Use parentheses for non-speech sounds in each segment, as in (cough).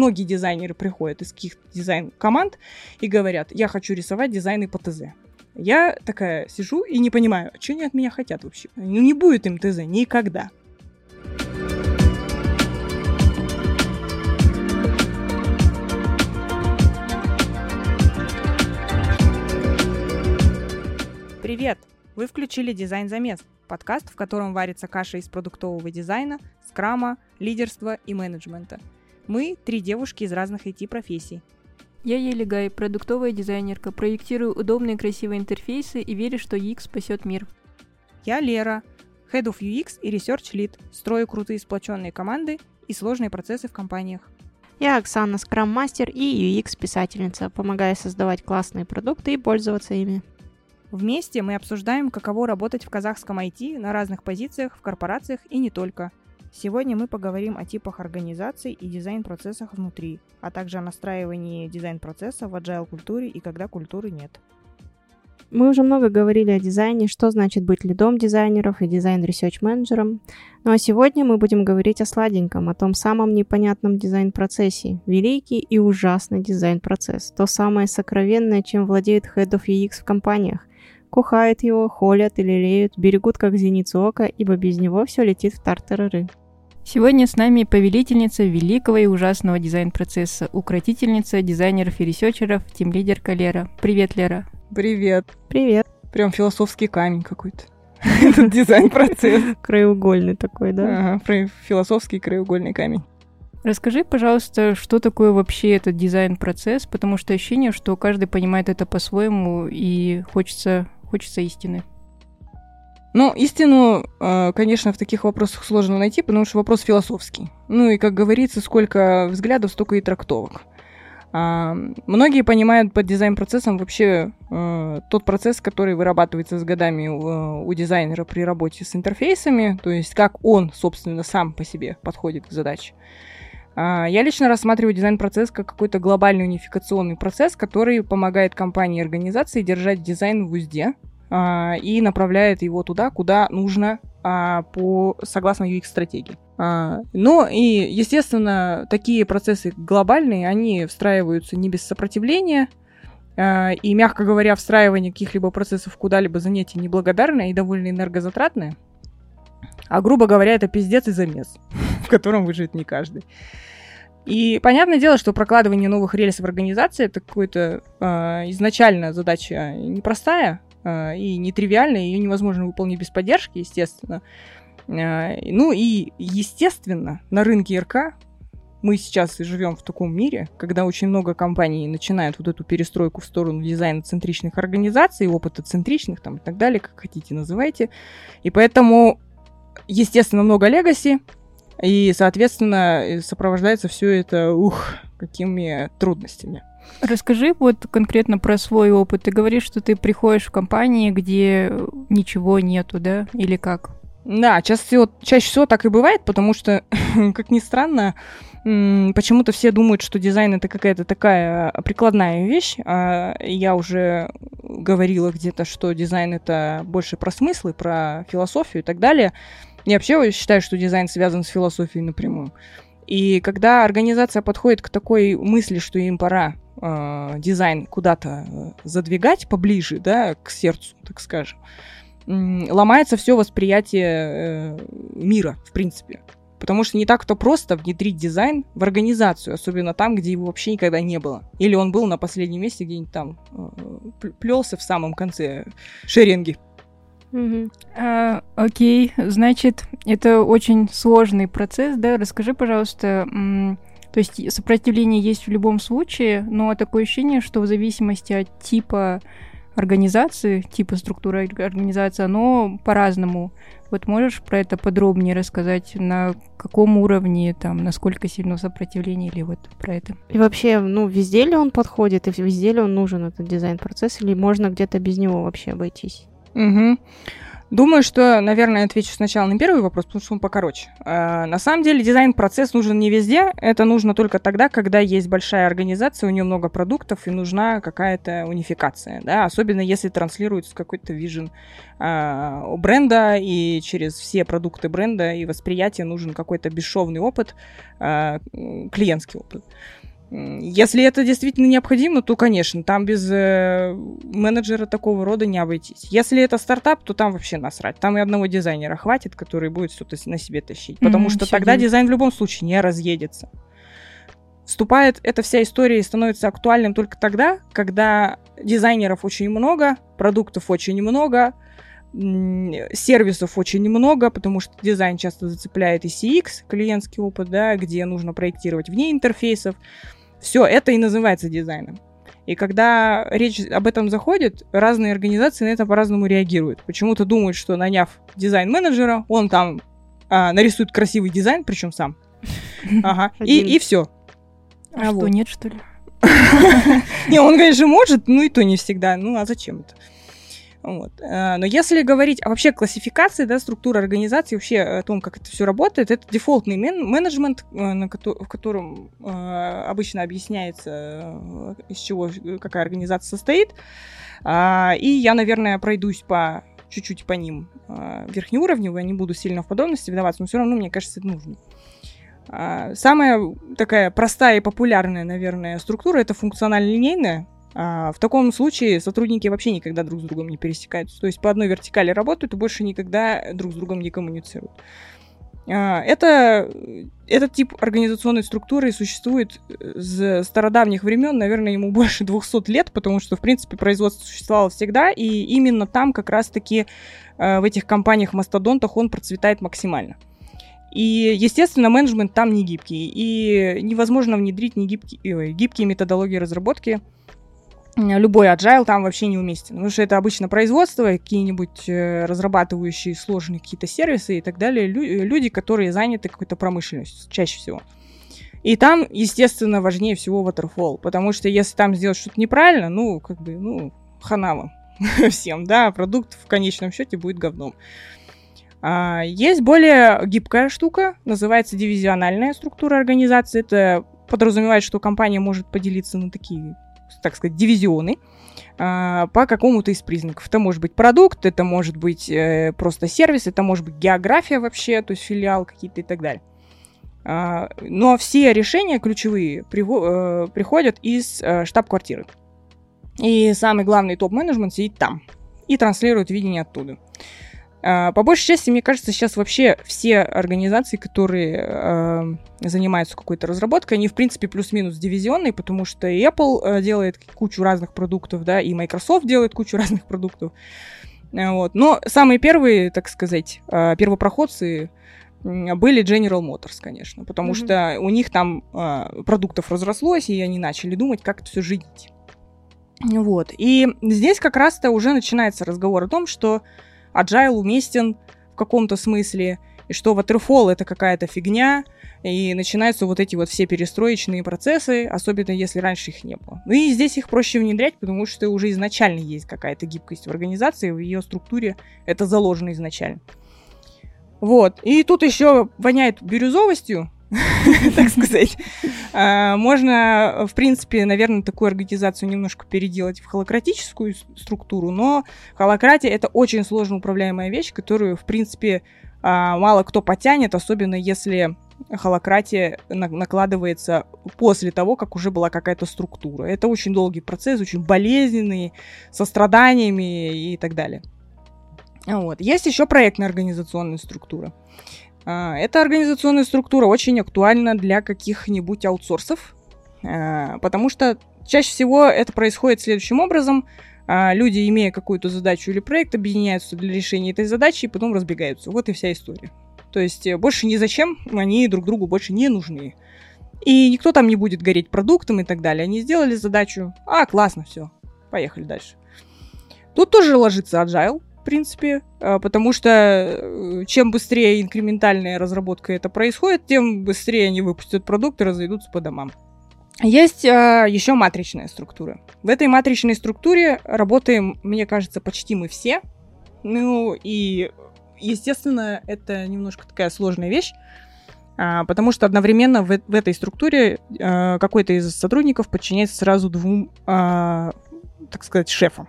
Многие дизайнеры приходят из каких-то дизайн-команд и говорят, я хочу рисовать дизайны по ТЗ. Я такая сижу и не понимаю, что они от меня хотят вообще. Ну, не будет им ТЗ никогда. Привет! Вы включили «Дизайн замес» – подкаст, в котором варится каша из продуктового дизайна, скрама, лидерства и менеджмента. Мы – три девушки из разных IT-профессий. Я Ели Гай, продуктовая дизайнерка, проектирую удобные красивые интерфейсы и верю, что UX спасет мир. Я Лера, Head of UX и Research Lead, строю крутые сплоченные команды и сложные процессы в компаниях. Я Оксана, скрам-мастер и UX-писательница, помогая создавать классные продукты и пользоваться ими. Вместе мы обсуждаем, каково работать в казахском IT на разных позициях, в корпорациях и не только. Сегодня мы поговорим о типах организаций и дизайн-процессах внутри, а также о настраивании дизайн-процесса в agile культуре и когда культуры нет. Мы уже много говорили о дизайне, что значит быть лидом дизайнеров и дизайн-research-менеджером. Ну а сегодня мы будем говорить о сладеньком, о том самом непонятном дизайн-процессе. Великий и ужасный дизайн-процесс. То самое сокровенное, чем владеет Head of UX в компаниях. Кухают его, холят и лелеют, берегут как зеницу ока, ибо без него все летит в тартарары. Сегодня с нами повелительница великого и ужасного дизайн-процесса, укротительница дизайнеров и ресерчеров, тим-лидер Лера. Привет, Лера. Привет. Привет. Прям философский камень какой-то. (laughs) Этот дизайн-процесс. (laughs) Краеугольный такой, да? Ага, философский краеугольный камень. Расскажи, пожалуйста, что такое вообще этот дизайн-процесс, потому что ощущение, что каждый понимает это по-своему и хочется хочется истины. Ну, истину, э, конечно, в таких вопросах сложно найти, потому что вопрос философский. Ну и, как говорится, сколько взглядов, столько и трактовок. А, многие понимают под дизайн-процессом вообще э, тот процесс, который вырабатывается с годами у, у дизайнера при работе с интерфейсами, то есть как он, собственно, сам по себе подходит к задаче. А, я лично рассматриваю дизайн-процесс как какой-то глобальный унификационный процесс, который помогает компании и организации держать дизайн в узде а, и направляет его туда, куда нужно а, по, согласно UX-стратегии. Ну и, естественно, такие процессы глобальные, они встраиваются не без сопротивления, и, мягко говоря, встраивание каких-либо процессов куда-либо занятие неблагодарное и довольно энергозатратное. А, грубо говоря, это пиздец и замес, (laughs) в котором выживет не каждый. И понятное дело, что прокладывание новых рельсов в организации это какая-то э, изначально задача непростая и нетривиальная, ее невозможно выполнить без поддержки, естественно. Э, ну и, естественно, на рынке РК мы сейчас живем в таком мире, когда очень много компаний начинают вот эту перестройку в сторону дизайна-центричных организаций, опыта-центричных там и так далее, как хотите называйте. И поэтому, естественно, много легаси, и, соответственно, сопровождается все это, ух, какими трудностями. Расскажи вот конкретно про свой опыт. Ты говоришь, что ты приходишь в компании, где ничего нету, да? Или как? Да, чаще всего, чаще всего так и бывает, потому что, (laughs) как ни странно, почему-то все думают, что дизайн это какая-то такая прикладная вещь. А я уже говорила где-то, что дизайн это больше про смыслы, про философию и так далее. Я вообще считаю, что дизайн связан с философией напрямую. И когда организация подходит к такой мысли, что им пора э, дизайн куда-то э, задвигать поближе, да, к сердцу, так скажем, ломается все восприятие э, мира, в принципе. Потому что не так-то просто внедрить дизайн в организацию, особенно там, где его вообще никогда не было. Или он был на последнем месте где-нибудь там, э, плелся в самом конце шеренги. Угу. А, окей, значит, это очень сложный процесс, да? Расскажи, пожалуйста, то есть сопротивление есть в любом случае, но такое ощущение, что в зависимости от типа организации, типа структуры организации, оно по-разному. Вот можешь про это подробнее рассказать, на каком уровне, там, насколько сильно сопротивление или вот про это? И вообще, ну, везде ли он подходит, и везде ли он нужен, этот дизайн-процесс, или можно где-то без него вообще обойтись? Угу. Думаю, что, наверное, отвечу сначала на первый вопрос, потому что он покороче. Э, на самом деле дизайн-процесс нужен не везде, это нужно только тогда, когда есть большая организация, у нее много продуктов и нужна какая-то унификация, да, особенно если транслируется какой-то вижен э, бренда и через все продукты бренда и восприятие нужен какой-то бесшовный опыт, э, клиентский опыт. Если это действительно необходимо, то, конечно, там без э, менеджера такого рода не обойтись. Если это стартап, то там вообще насрать. Там и одного дизайнера хватит, который будет что-то на себе тащить. Потому mm-hmm, что тогда дизайн в любом случае не разъедется. Вступает эта вся история и становится актуальным только тогда, когда дизайнеров очень много, продуктов очень много, сервисов очень много, потому что дизайн часто зацепляет и CX, клиентский опыт, да, где нужно проектировать вне интерфейсов. Все это и называется дизайном. И когда речь об этом заходит, разные организации на это по-разному реагируют. Почему-то думают, что наняв дизайн-менеджера, он там а, нарисует красивый дизайн, причем сам. (laughs) Ага. И, и все. А, а что, вот. нет, что ли? (laughs) Не, он, конечно, может, ну и то не всегда. Ну, а зачем это? Вот. Э, но если говорить о вообще классификации, да, структуры организации, вообще о том, как это все работает, это дефолтный мен- менеджмент, э, в котором э, обычно объясняется, э, из чего какая организация состоит. А, и я, наверное, пройдусь по чуть-чуть по ним э, верхнеуровневые, не буду сильно в подробности вдаваться, но все равно, мне кажется, это нужно. А, самая такая простая и популярная, наверное, структура это функционально-линейная, а, в таком случае сотрудники вообще никогда друг с другом не пересекаются. То есть по одной вертикали работают и больше никогда друг с другом не коммуницируют. А, это, этот тип организационной структуры существует с стародавних времен, наверное, ему (laughs) больше 200 лет, потому что, в принципе, производство существовало всегда, и именно там как раз-таки а, в этих компаниях-мастодонтах он процветает максимально. И, естественно, менеджмент там не гибкий, и невозможно внедрить не гибкие, гибкие методологии разработки, любой agile там вообще не уместен. Потому что это обычно производство, какие-нибудь э, разрабатывающие сложные какие-то сервисы и так далее. Лю- люди, которые заняты какой-то промышленностью, чаще всего. И там, естественно, важнее всего waterfall, потому что если там сделать что-то неправильно, ну, как бы, ну, хана (laughs) всем, да, продукт в конечном счете будет говном. А, есть более гибкая штука, называется дивизиональная структура организации. Это подразумевает, что компания может поделиться на такие так сказать, дивизионы а, по какому-то из признаков. Это может быть продукт, это может быть э, просто сервис, это может быть география вообще, то есть филиал какие-то и так далее. А, но все решения ключевые э, приходят из э, штаб-квартиры. И самый главный топ-менеджмент сидит там и транслирует видение оттуда. А, по большей части, мне кажется, сейчас вообще все организации, которые э, занимаются какой-то разработкой, они, в принципе, плюс-минус дивизионные, потому что и Apple э, делает кучу разных продуктов, да, и Microsoft делает кучу разных продуктов. Э, вот. Но самые первые, так сказать, э, первопроходцы были General Motors, конечно, потому mm-hmm. что у них там продуктов разрослось, и они начали думать, как это все жить. Вот. И здесь как раз-то уже начинается разговор о том, что agile уместен в каком-то смысле, и что waterfall это какая-то фигня, и начинаются вот эти вот все перестроечные процессы, особенно если раньше их не было. Ну и здесь их проще внедрять, потому что уже изначально есть какая-то гибкость в организации, в ее структуре это заложено изначально. Вот. И тут еще воняет бирюзовостью, (laughs) так сказать. А, можно, в принципе, наверное, такую организацию немножко переделать в холократическую структуру, но холократия — это очень сложно управляемая вещь, которую, в принципе, а, мало кто потянет, особенно если холократия накладывается после того, как уже была какая-то структура. Это очень долгий процесс, очень болезненный, со страданиями и так далее. Вот. Есть еще проектная организационная структура. А, эта организационная структура очень актуальна для каких-нибудь аутсорсов, а, потому что чаще всего это происходит следующим образом. А, люди, имея какую-то задачу или проект, объединяются для решения этой задачи и потом разбегаются. Вот и вся история. То есть э, больше ни зачем, они друг другу больше не нужны. И никто там не будет гореть продуктом и так далее. Они сделали задачу, а, классно, все, поехали дальше. Тут тоже ложится agile, в принципе, а, потому что э, чем быстрее инкрементальная разработка это происходит, тем быстрее они выпустят продукт и разойдутся по домам. Есть а, еще матричная структура. В этой матричной структуре работаем, мне кажется, почти мы все. Ну и, естественно, это немножко такая сложная вещь, а, потому что одновременно в, в этой структуре а, какой-то из сотрудников подчиняется сразу двум, а, так сказать, шефам.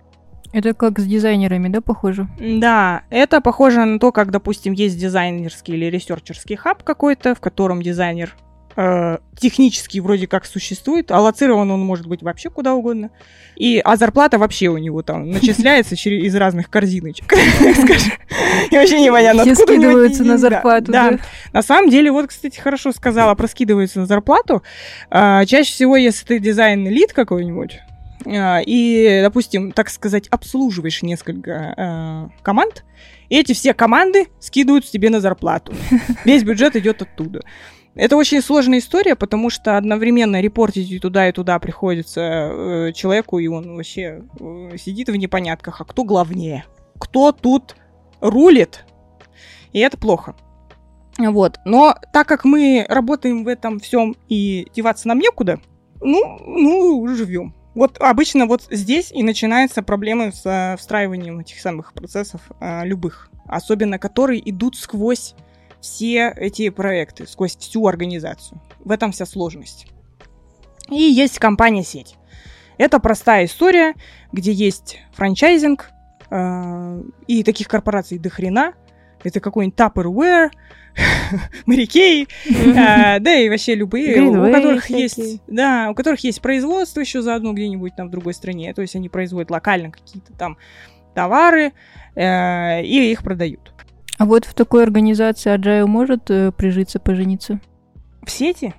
Это как с дизайнерами, да, похоже? Да, это похоже на то, как, допустим, есть дизайнерский или ресерчерский хаб какой-то, в котором дизайнер э, технически вроде как существует, аллоцирован он может быть вообще куда угодно. И, а зарплата вообще у него там начисляется через, из разных корзиночек. (laughs) И вообще непонятно, Все скидываются на зарплату. Да, на самом деле, вот, кстати, хорошо сказала, проскидываются на зарплату. А, чаще всего, если ты дизайн-лид какой-нибудь, а, и, допустим, так сказать, обслуживаешь несколько э, команд, и эти все команды скидывают тебе на зарплату. (laughs) Весь бюджет идет оттуда. Это очень сложная история, потому что одновременно репортить и туда, и туда приходится э, человеку, и он вообще э, сидит в непонятках, а кто главнее? Кто тут рулит? И это плохо. Вот. Но так как мы работаем в этом всем и деваться нам некуда, ну, ну, живем. Вот обычно вот здесь и начинаются проблемы с э, встраиванием этих самых процессов э, любых, особенно которые идут сквозь все эти проекты, сквозь всю организацию. В этом вся сложность. И есть компания-сеть. Это простая история, где есть франчайзинг, э, и таких корпораций до хрена. Это какой-нибудь Tupperware, (laughs) морякей, а, да и вообще любые, у которых есть, да, у которых есть производство еще заодно где-нибудь там в другой стране, то есть они производят локально какие-то там товары э, и их продают. А вот в такой организации Agile может э, прижиться, пожениться? В сети?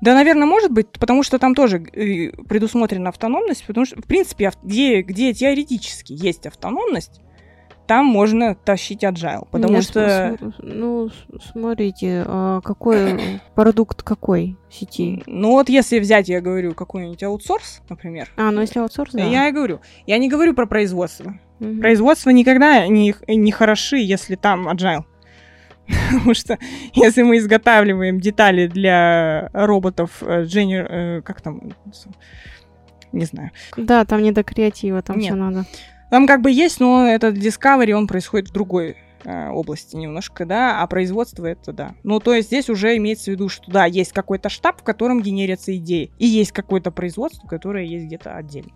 Да, наверное, может быть, потому что там тоже э, предусмотрена автономность, потому что, в принципе, где, где теоретически есть автономность, там можно тащить agile, потому Нет, что... Ну, смотрите, а какой (coughs) продукт какой сети? Ну вот если взять, я говорю, какой-нибудь аутсорс, например. А, ну если аутсорс, да. Я и говорю. Я не говорю про производство. Угу. Производство никогда не, не хороши, если там agile. (laughs) Потому что если мы изготавливаем детали для роботов, Дженнер, э, как там, не знаю. Да, там не до креатива, там все надо. Там как бы есть, но этот Discovery, он происходит в другой э, области немножко, да, а производство это да. Ну, то есть здесь уже имеется в виду, что да, есть какой-то штаб, в котором генерятся идеи, и есть какое-то производство, которое есть где-то отдельно.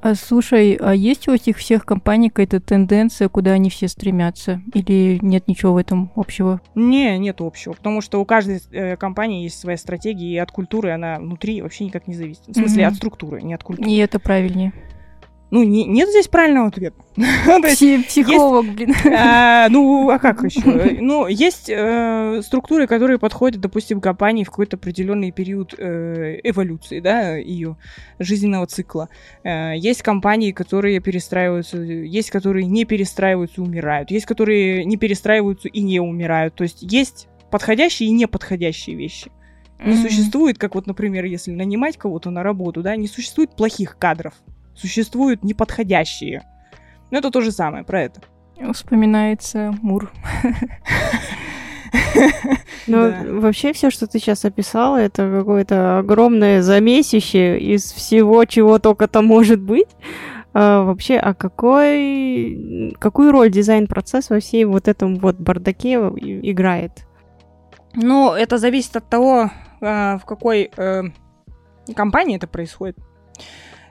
А слушай, а есть у этих всех компаний какая-то тенденция, куда они все стремятся? Или нет ничего в этом общего? Не, нет общего, потому что у каждой э, компании есть своя стратегия, и от культуры она внутри вообще никак не зависит. В смысле, mm-hmm. от структуры, не от культуры. И это правильнее. Ну, не, нет здесь правильного ответа. (laughs) Психолог, блин. А, ну, а как (laughs) еще? Ну, есть э, структуры, которые подходят, допустим, компании в какой-то определенный период э, эволюции, да, ее жизненного цикла. Э, есть компании, которые перестраиваются, есть, которые не перестраиваются, умирают. Есть, которые не перестраиваются и не умирают. То есть есть подходящие и неподходящие вещи. Не существует, как вот, например, если нанимать кого-то на работу, да, не существует плохих кадров существуют неподходящие. Но это то же самое про это. Вспоминается Мур. (laughs) Ну, да. вообще все, что ты сейчас описала, это какое-то огромное замесище из всего, чего только там может быть. А, вообще, а какой, какую роль дизайн-процесс во всей вот этом вот бардаке играет? Ну, это зависит от того, а, в какой э, компании это происходит.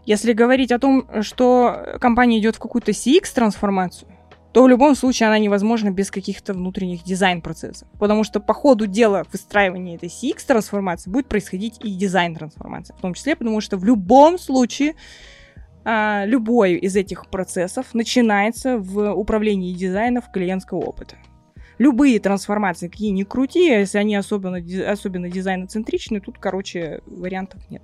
Если говорить о том, что компания идет в какую-то CX-трансформацию, то в любом случае она невозможна без каких-то внутренних дизайн-процессов. Потому что по ходу дела выстраивания этой CX-трансформации будет происходить и дизайн-трансформация. В том числе, потому что в любом случае а, любой из этих процессов начинается в управлении дизайнов клиентского опыта. Любые трансформации, какие ни крути, если они особенно, особенно дизайноцентричны, тут, короче, вариантов нет.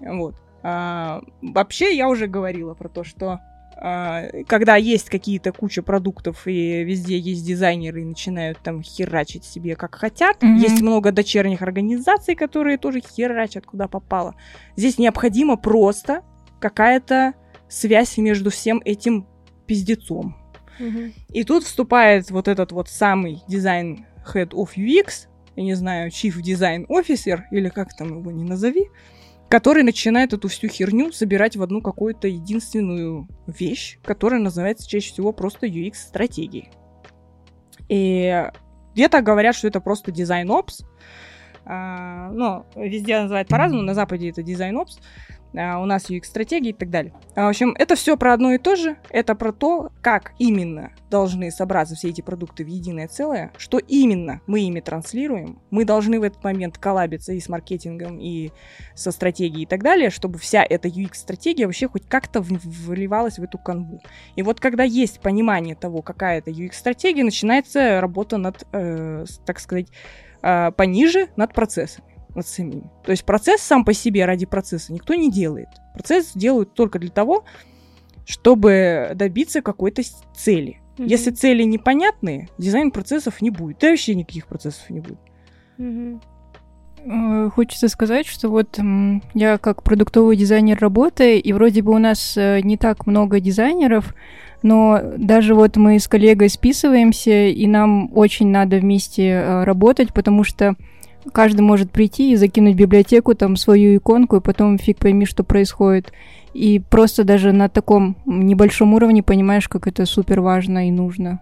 Вот. А, вообще, я уже говорила про то, что а, когда есть какие-то куча продуктов и везде есть дизайнеры и начинают там херачить себе как хотят, mm-hmm. есть много дочерних организаций, которые тоже херачат куда попало. Здесь необходимо просто какая-то связь между всем этим пиздецом. Mm-hmm. И тут вступает вот этот вот самый дизайн Head of UX, я не знаю, Chief Design Officer, или как там его не назови, который начинает эту всю херню собирать в одну какую-то единственную вещь, которая называется чаще всего просто UX-стратегией. И где-то говорят, что это просто дизайн-опс, а, ну, везде называют по-разному, на Западе это дизайн-опс, а, у нас UX-стратегии и так далее. А, в общем, это все про одно и то же. Это про то, как именно должны собраться все эти продукты в единое целое, что именно мы ими транслируем. Мы должны в этот момент коллабиться и с маркетингом, и со стратегией и так далее, чтобы вся эта UX-стратегия вообще хоть как-то вливалась в эту канву. И вот когда есть понимание того, какая это UX-стратегия, начинается работа над, э, так сказать, э, пониже над процессами над самими. То есть процесс сам по себе ради процесса никто не делает. Процесс делают только для того, чтобы добиться какой-то цели. Mm-hmm. Если цели непонятные, дизайн процессов не будет. Да вообще никаких процессов не будет. Mm-hmm. Хочется сказать, что вот я как продуктовый дизайнер работаю, и вроде бы у нас э, не так много дизайнеров, но даже вот мы с коллегой списываемся, и нам очень надо вместе э, работать, потому что каждый может прийти и закинуть в библиотеку там свою иконку, и потом фиг пойми, что происходит. И просто даже на таком небольшом уровне понимаешь, как это супер важно и нужно.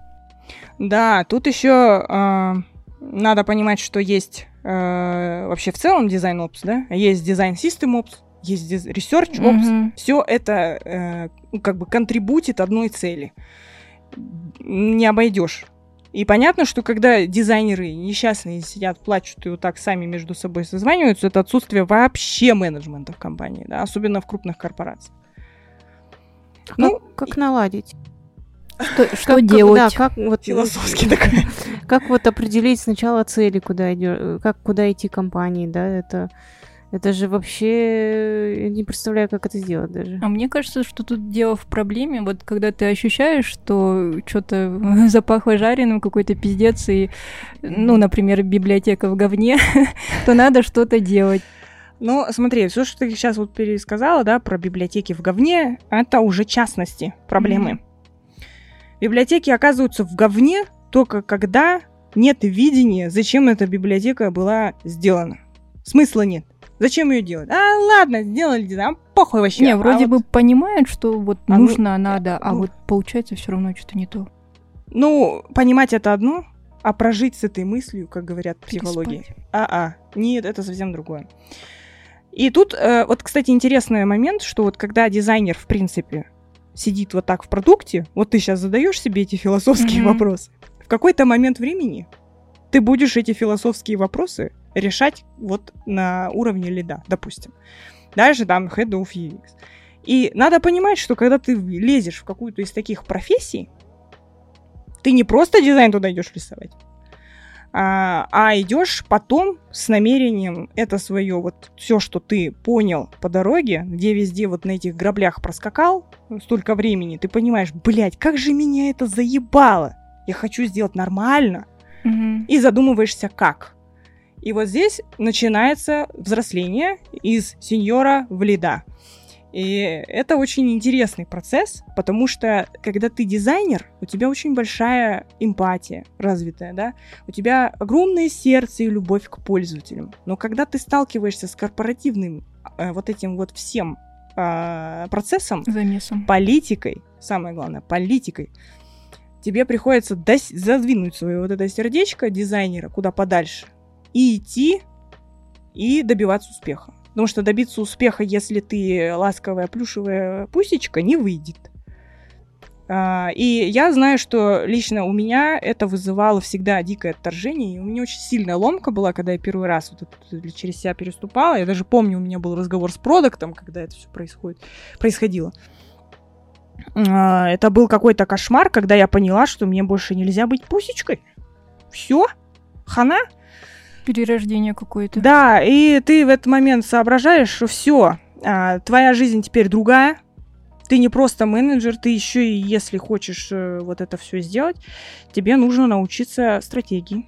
Да, тут еще э, надо понимать, что есть э, вообще в целом дизайн опс, да, есть дизайн систем опс, есть research ops, mm-hmm. все это э, как бы контрибутит одной цели. Не обойдешь. И понятно, что когда дизайнеры несчастные сидят, плачут и вот так сами между собой созваниваются, это отсутствие вообще менеджмента в компании, да, особенно в крупных корпорациях. Как, ну, как наладить? Что, что как, делать? Да, как вот философски (laughs) такая. Как вот определить сначала цели, куда идет, как куда идти компании, да? Это это же вообще... Я не представляю, как это сделать даже. А мне кажется, что тут дело в проблеме. Вот когда ты ощущаешь, что что-то (laughs) запахло жареным, какой-то пиздец, и, ну, например, библиотека в говне, (laughs) то надо что-то делать. Ну, смотри, все, что ты сейчас вот пересказала, да, про библиотеки в говне, это уже частности проблемы. Mm-hmm. Библиотеки оказываются в говне только когда нет видения, зачем эта библиотека была сделана. Смысла нет. Зачем ее делать? А, ладно, сделали дизайн, похуй вообще. Не, а вроде а бы вот... понимают, что вот а нужно, ну, надо, а ну... вот получается все равно что-то не то. Ну, понимать это одно, а прожить с этой мыслью, как говорят в психологии. А-а, нет, это совсем другое. И тут, э, вот, кстати, интересный момент, что вот когда дизайнер, в принципе, сидит вот так в продукте, вот ты сейчас задаешь себе эти философские mm-hmm. вопросы, в какой-то момент времени ты будешь эти философские вопросы решать вот на уровне лида, допустим. Дальше там head of UX. И надо понимать, что когда ты лезешь в какую-то из таких профессий, ты не просто дизайн туда идешь рисовать, а, а идешь потом с намерением это свое вот все, что ты понял по дороге, где везде вот на этих граблях проскакал столько времени, ты понимаешь, блядь, как же меня это заебало. Я хочу сделать нормально. Mm-hmm. И задумываешься, как. И вот здесь начинается взросление из сеньора в лида. И это очень интересный процесс, потому что когда ты дизайнер, у тебя очень большая эмпатия развитая, да, у тебя огромное сердце и любовь к пользователям. Но когда ты сталкиваешься с корпоративным э, вот этим вот всем э, процессом, Замесом. политикой, самое главное, политикой, тебе приходится задвинуть свое вот это сердечко дизайнера куда подальше, и идти, и добиваться успеха. Потому что добиться успеха, если ты ласковая плюшевая пусечка, не выйдет. А, и я знаю, что лично у меня это вызывало всегда дикое отторжение. И у меня очень сильная ломка была, когда я первый раз вот через себя переступала. Я даже помню, у меня был разговор с продуктом, когда это все происходит, происходило. А, это был какой-то кошмар, когда я поняла, что мне больше нельзя быть пусечкой. Все, хана перерождение какое-то. Да, и ты в этот момент соображаешь, что все, а, твоя жизнь теперь другая. Ты не просто менеджер, ты еще и, если хочешь э, вот это все сделать, тебе нужно научиться стратегии,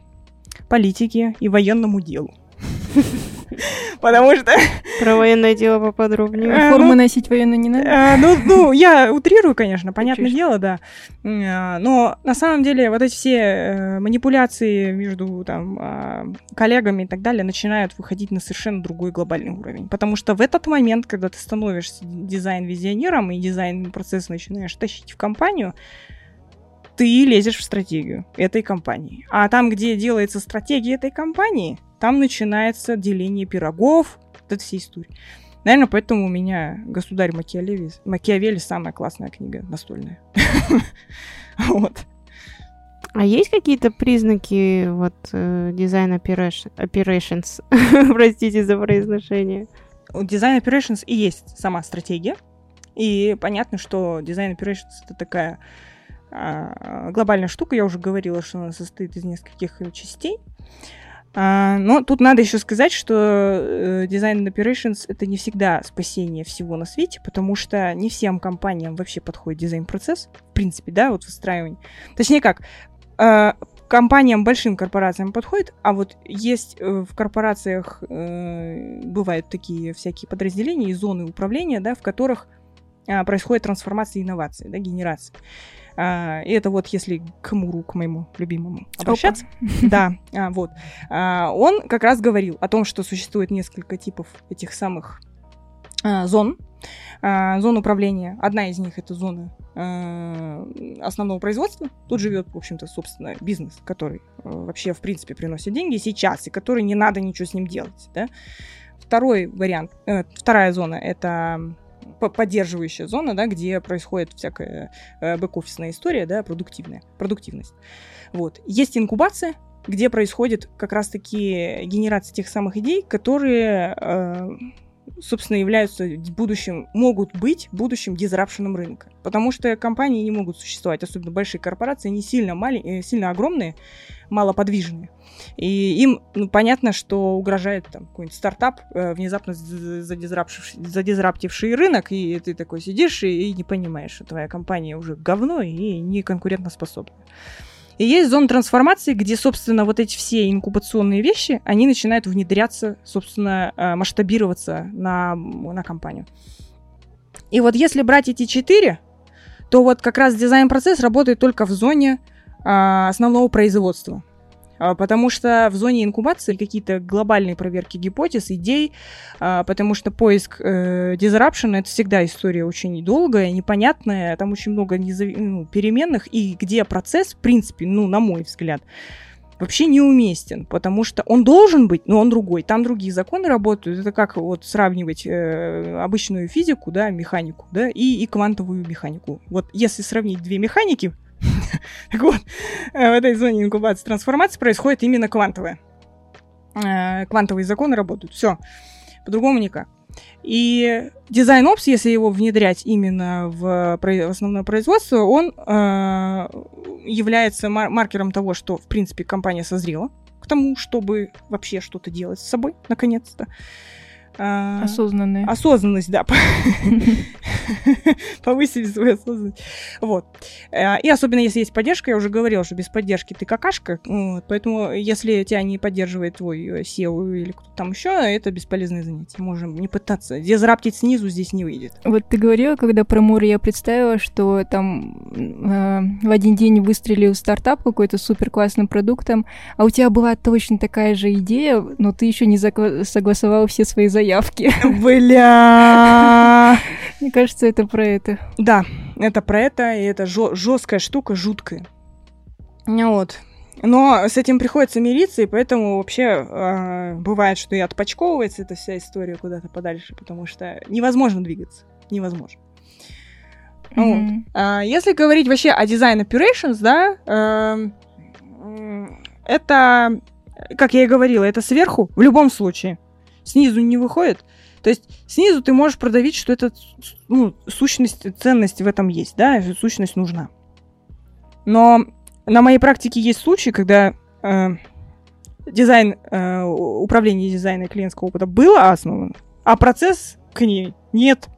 политике и военному делу. (laughs) Потому что... Про военное дело поподробнее. Э, Формы ну, носить военную не надо? Э, ну, ну, я утрирую, конечно, понятное дело, да. Э, но на самом деле вот эти все манипуляции между там а, коллегами и так далее начинают выходить на совершенно другой глобальный уровень. Потому что в этот момент, когда ты становишься дизайн-визионером и дизайн-процесс начинаешь тащить в компанию, ты лезешь в стратегию этой компании. А там, где делается стратегия этой компании, там начинается деление пирогов, вот эта вся история. Наверное, поэтому у меня «Государь Макиавелли», Макиавелли самая классная книга настольная. (laughs) Вот. А есть какие-то признаки вот э, design operations? (laughs) Простите за произношение. У design operations и есть сама стратегия. И понятно, что design operations это такая глобальная штука, я уже говорила, что она состоит из нескольких частей. А, но тут надо еще сказать, что э, Design Operations это не всегда спасение всего на свете, потому что не всем компаниям вообще подходит дизайн-процесс, в принципе, да, вот выстраивание. Точнее как, э, компаниям, большим корпорациям подходит, а вот есть э, в корпорациях бывают такие всякие подразделения и зоны управления, да, в которых а, происходит трансформация и инновации, да, генерация. А, и это вот если к Муру, к моему любимому обращаться. Опа. (laughs) Да, а, вот. А, он как раз говорил о том, что существует несколько типов этих самых зон, зон управления. Одна из них это зона основного производства. Тут живет, в общем-то, собственно, бизнес, который а, вообще, в принципе, приносит деньги сейчас, и который не надо ничего с ним делать. Да? Второй вариант, э, вторая зона это поддерживающая зона, да, где происходит всякая э, бэк-офисная история, да, продуктивная, продуктивность. Вот. Есть инкубация, где происходит как раз-таки генерация тех самых идей, которые, э, собственно, являются будущим, могут быть будущим дизрапшеном рынка. Потому что компании не могут существовать, особенно большие корпорации, они сильно, маленькие, э, сильно огромные, малоподвижные. И им ну, понятно, что угрожает там какой-нибудь стартап, э, внезапно задизраптивший рынок, и ты такой сидишь и, и не понимаешь, что твоя компания уже говно и не конкурентоспособна. И есть зона трансформации, где, собственно, вот эти все инкубационные вещи, они начинают внедряться, собственно, э, масштабироваться на, на компанию. И вот если брать эти четыре, то вот как раз дизайн-процесс работает только в зоне а, основного производства. А, потому что в зоне инкубации какие-то глобальные проверки гипотез, идей, а, потому что поиск э, disruption — это всегда история очень долгая, непонятная, там очень много незав... ну, переменных, и где процесс, в принципе, ну, на мой взгляд, вообще неуместен, потому что он должен быть, но он другой. Там другие законы работают. Это как вот сравнивать э, обычную физику, да, механику, да, и, и квантовую механику. Вот если сравнить две механики, (laughs) Так вот, э, в этой зоне инкубации трансформации происходит именно квантовая. Э, квантовые законы работают. Все. По-другому никак. И дизайн опс, если его внедрять именно в, в основное производство, он э, является мар- маркером того, что, в принципе, компания созрела к тому, чтобы вообще что-то делать с собой, наконец-то. А, Осознанные. Осознанность, да. (laughs) (laughs) Повысили свою осознанность. Вот. А, и особенно, если есть поддержка, я уже говорила, что без поддержки ты какашка. Поэтому, если тебя не поддерживает твой э, SEO или кто-то там еще, это бесполезное занятие. Можем не пытаться. Дезраптить снизу здесь не выйдет. Вот ты говорила, когда про море я представила, что там э, в один день выстрелил стартап какой-то супер классным продуктом, а у тебя была точно такая же идея, но ты еще не согласовала все свои заявки. Бля. (laughs) Мне кажется, это про это. Да, это про это, и это жесткая штука, жуткая. Вот. Но с этим приходится мириться, и поэтому вообще э, бывает, что и отпочковывается эта вся история куда-то подальше, потому что невозможно двигаться. Невозможно. Mm-hmm. Вот. А, если говорить вообще о дизайн operations, да, э, это, как я и говорила, это сверху в любом случае снизу не выходит. То есть снизу ты можешь продавить, что это ну, сущность, ценность в этом есть, да, сущность нужна. Но на моей практике есть случаи, когда э, дизайн, э, управление дизайна клиентского опыта было основано, а процесс к ней нет.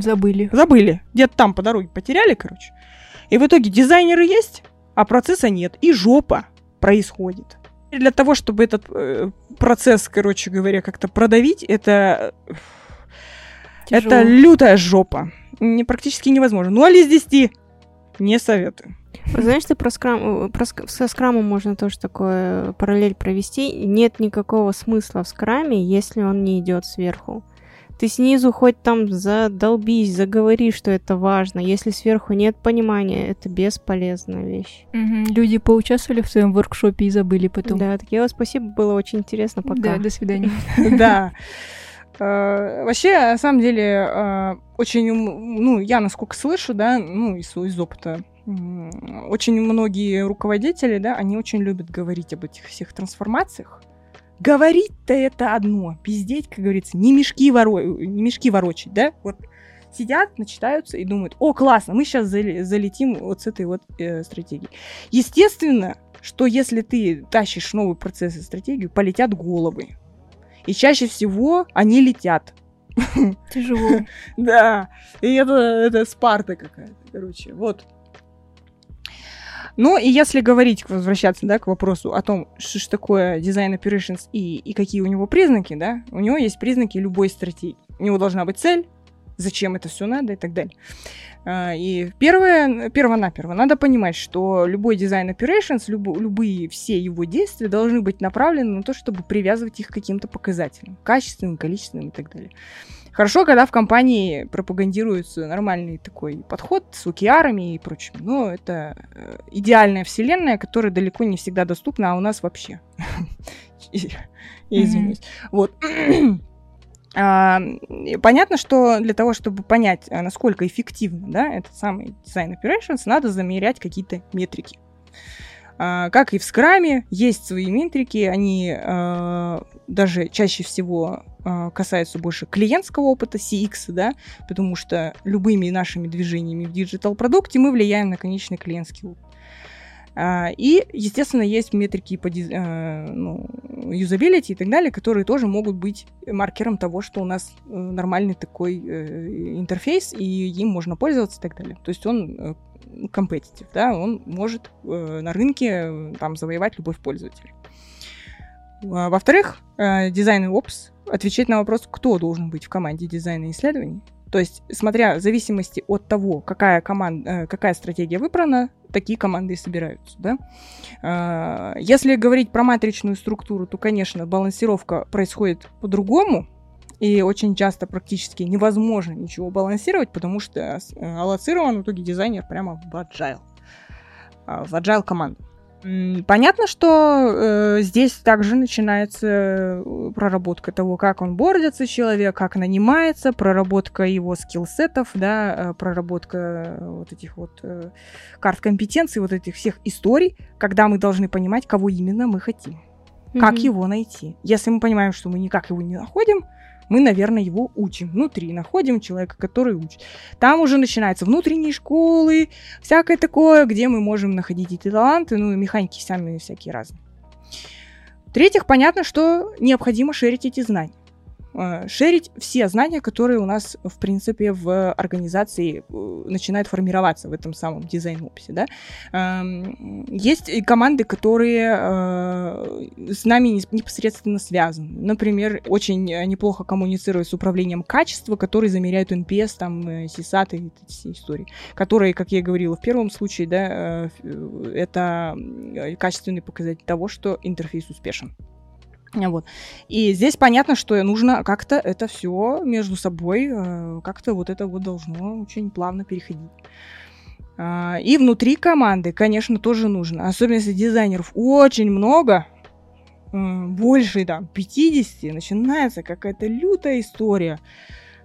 Забыли. Забыли. Где-то там по дороге потеряли, короче. И в итоге дизайнеры есть, а процесса нет. И жопа происходит. Для того, чтобы этот э, процесс, короче говоря, как-то продавить, это... Тяжело. Это лютая жопа. Не, практически невозможно. Ну, а из 10 не советую. Знаешь, ты про скрам, э, про, со скрамом можно тоже такое параллель провести. Нет никакого смысла в скраме, если он не идет сверху. Ты снизу хоть там задолбись, заговори, что это важно. Если сверху нет понимания, это бесполезная вещь. Угу. Люди поучаствовали в своем воркшопе и забыли потом. Да, так я спасибо, было очень интересно. Пока. Да, до свидания. (laughs) (laughs) Да. Э, вообще, на самом деле, э, очень, ну, я насколько слышу, да, ну, из, из опыта, очень многие руководители, да, они очень любят говорить об этих всех трансформациях. Говорить-то это одно, пиздеть, как говорится, не мешки, воро... не мешки ворочать, да, вот сидят, начитаются и думают, о, классно, мы сейчас залетим вот с этой вот э, стратегией. Естественно, что если ты тащишь новый процесс и стратегию, полетят головы. И чаще всего они летят. Тяжело. (laughs) Да. И это, это Спарта какая-то, короче. Вот. Ну, и если говорить, возвращаться, да, к вопросу о том, что же такое дизайн operations и, и какие у него признаки, да, у него есть признаки любой стратегии. У него должна быть цель, зачем это все надо и так далее. А, и первое, перво-наперво, надо понимать, что любой дизайн operations, люб, любые все его действия должны быть направлены на то, чтобы привязывать их к каким-то показателям, качественным, количественным и так далее. Хорошо, когда в компании пропагандируется нормальный такой подход с океарами и прочим. Но это э, идеальная вселенная, которая далеко не всегда доступна, а у нас вообще. (laughs) Извиняюсь. Вот. (clears throat) А, понятно, что для того, чтобы понять, а, насколько эффективно да, этот самый дизайн operations, надо замерять какие-то метрики. А, как и в скраме, есть свои метрики, они э, даже чаще всего э, касаются больше клиентского опыта, CX, да, потому что любыми нашими движениями в диджитал-продукте мы влияем на конечный клиентский опыт. И, естественно, есть метрики по э, ну, юзабилити и так далее, которые тоже могут быть маркером того, что у нас э, нормальный такой э, интерфейс, и им можно пользоваться и так далее. То есть он competitive, да, он может э, на рынке э, там завоевать любовь пользователя. А, во-вторых, э, дизайн и опс отвечать на вопрос, кто должен быть в команде дизайна и исследований. То есть, смотря в зависимости от того, какая, команда, э, какая стратегия выбрана, такие команды и собираются. Да? А, если говорить про матричную структуру, то, конечно, балансировка происходит по-другому, и очень часто практически невозможно ничего балансировать, потому что э, аллоцирован в итоге дизайнер прямо в agile, а, в agile команду. Понятно, что э, здесь также начинается э, проработка того, как он бордится человек, как нанимается, проработка его скиллсетов, да, э, проработка вот этих вот э, карт компетенций, вот этих всех историй, когда мы должны понимать, кого именно мы хотим, mm-hmm. как его найти. Если мы понимаем, что мы никак его не находим, мы, наверное, его учим внутри, находим человека, который учит. Там уже начинаются внутренние школы, всякое такое, где мы можем находить эти таланты, ну и механики сами всякие разные. В-третьих, понятно, что необходимо шерить эти знания. Э, шерить все знания, которые у нас, в принципе, в организации э, начинают формироваться в этом самом дизайн-описе, да. Эм, есть команды, которые э, с нами непосредственно связаны. Например, очень неплохо коммуницируют с управлением качества, которые замеряют NPS, там, CSAT и все истории, которые, как я говорила в первом случае, да, это качественный показатель того, что интерфейс успешен. Вот. И здесь понятно, что нужно как-то это все между собой, э, как-то вот это вот должно очень плавно переходить. А, и внутри команды, конечно, тоже нужно. Особенно если дизайнеров очень много, больше там 50, начинается какая-то лютая история.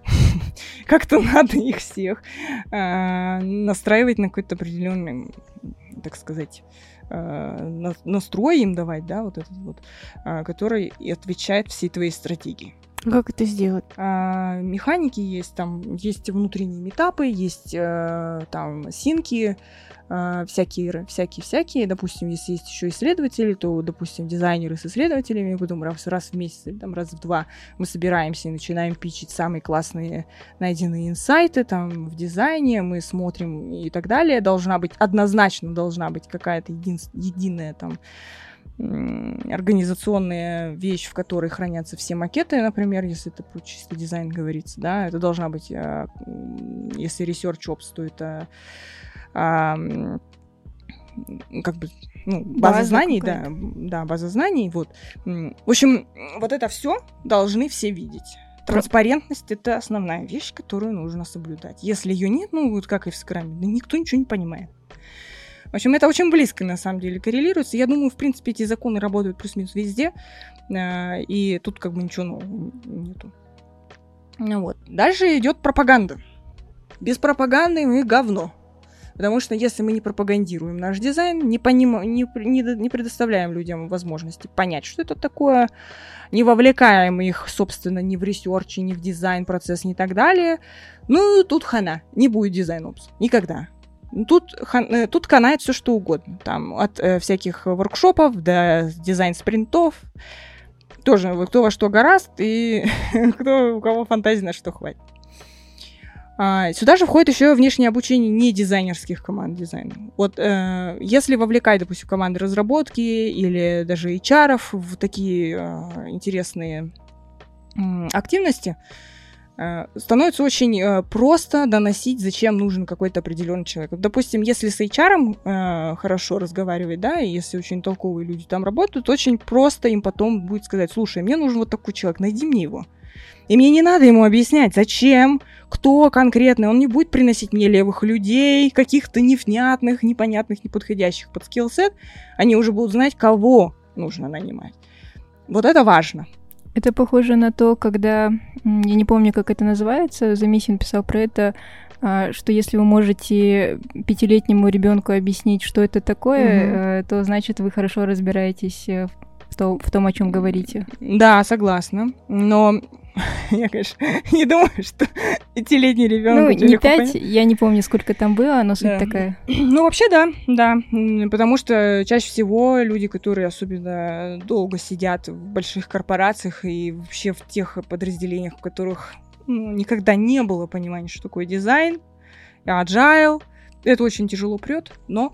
(laughs) Как-то надо их всех а, настраивать на какой-то определенный, так сказать, э, настрой им давать, да, вот этот вот, э, который и отвечает всей твоей стратегии. Как это сделать? А, механики есть, там есть внутренние метапы, есть э, там синки, э, всякие, всякие, всякие. Допустим, если есть еще исследователи, то, допустим, дизайнеры с исследователями, потом раз, раз в месяц или там раз в два мы собираемся и начинаем пичить самые классные найденные инсайты там в дизайне, мы смотрим и так далее. Должна быть, однозначно должна быть какая-то един, единая там организационная вещь, в которой хранятся все макеты, например, если это про чистый дизайн говорится, да, это должна быть, а, если Research Ops, то это как бы ну, база, база знаний, да, да, база знаний, вот. В общем, вот это все должны все видеть. Транспарентность это основная вещь, которую нужно соблюдать. Если ее нет, ну вот как и в скраме, да никто ничего не понимает. В общем, это очень близко, на самом деле, коррелируется. Я думаю, в принципе, эти законы работают плюс-минус везде, э, и тут как бы ничего нового нету. Ну вот. Дальше идет пропаганда. Без пропаганды мы говно. Потому что если мы не пропагандируем наш дизайн, не, поним... не, не, не предоставляем людям возможности понять, что это такое, не вовлекаем их, собственно, ни в research, ни в дизайн процесс, ни так далее, ну, тут хана, не будет DesignOps. Никогда. Тут, хан, э, тут канает все что угодно. Там от э, всяких воркшопов до дизайн-спринтов. Тоже кто во что горазд и (laughs) кто, у кого фантазии на что хватит. А, сюда же входит еще внешнее обучение не дизайнерских команд дизайна. Вот э, если вовлекать, допустим, команды разработки или даже HR в такие э, интересные э, активности, э, становится очень э, просто доносить, зачем нужен какой-то определенный человек. Допустим, если с HR э, хорошо разговаривать, да, и если очень толковые люди там работают, очень просто им потом будет сказать, слушай, мне нужен вот такой человек, найди мне его. И мне не надо ему объяснять, зачем, кто конкретно. Он не будет приносить мне левых людей, каких-то невнятных, непонятных, неподходящих под скиллсет. Они уже будут знать, кого нужно нанимать. Вот это важно. Это похоже на то, когда, я не помню, как это называется, Замесин писал про это, а, что если вы можете пятилетнему ребенку объяснить, что это такое, угу. то значит вы хорошо разбираетесь э, в том, в том, о чем говорите. Да, согласна. Но (laughs) я, конечно, (laughs) не думаю, что пятилетний ребенок. Ну, не пять, я не помню, сколько там было, но суть да. такая. Ну, вообще, да, да. Потому что чаще всего люди, которые особенно долго сидят в больших корпорациях и вообще в тех подразделениях, в которых ну, никогда не было понимания, что такое дизайн, agile, это очень тяжело прет, но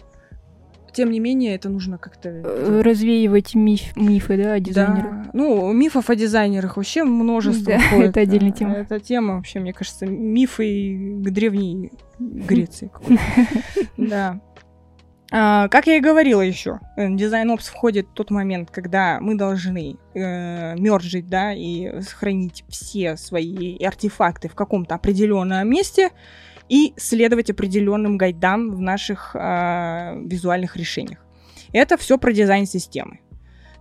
тем не менее, это нужно как-то... Э, развеивать миф, мифы, да, о дизайнерах. Да. Ну, мифов о дизайнерах вообще множество. Да, (laughs) ходит. это отдельная тема. Это тема вообще, мне кажется, мифы к древней Греции. (laughs) Да. А, как я и говорила еще, э, DesignOps входит в тот момент, когда мы должны э, мержить, да, и сохранить все свои артефакты в каком-то определенном месте, и следовать определенным гайдам в наших э, визуальных решениях. Это все про дизайн системы.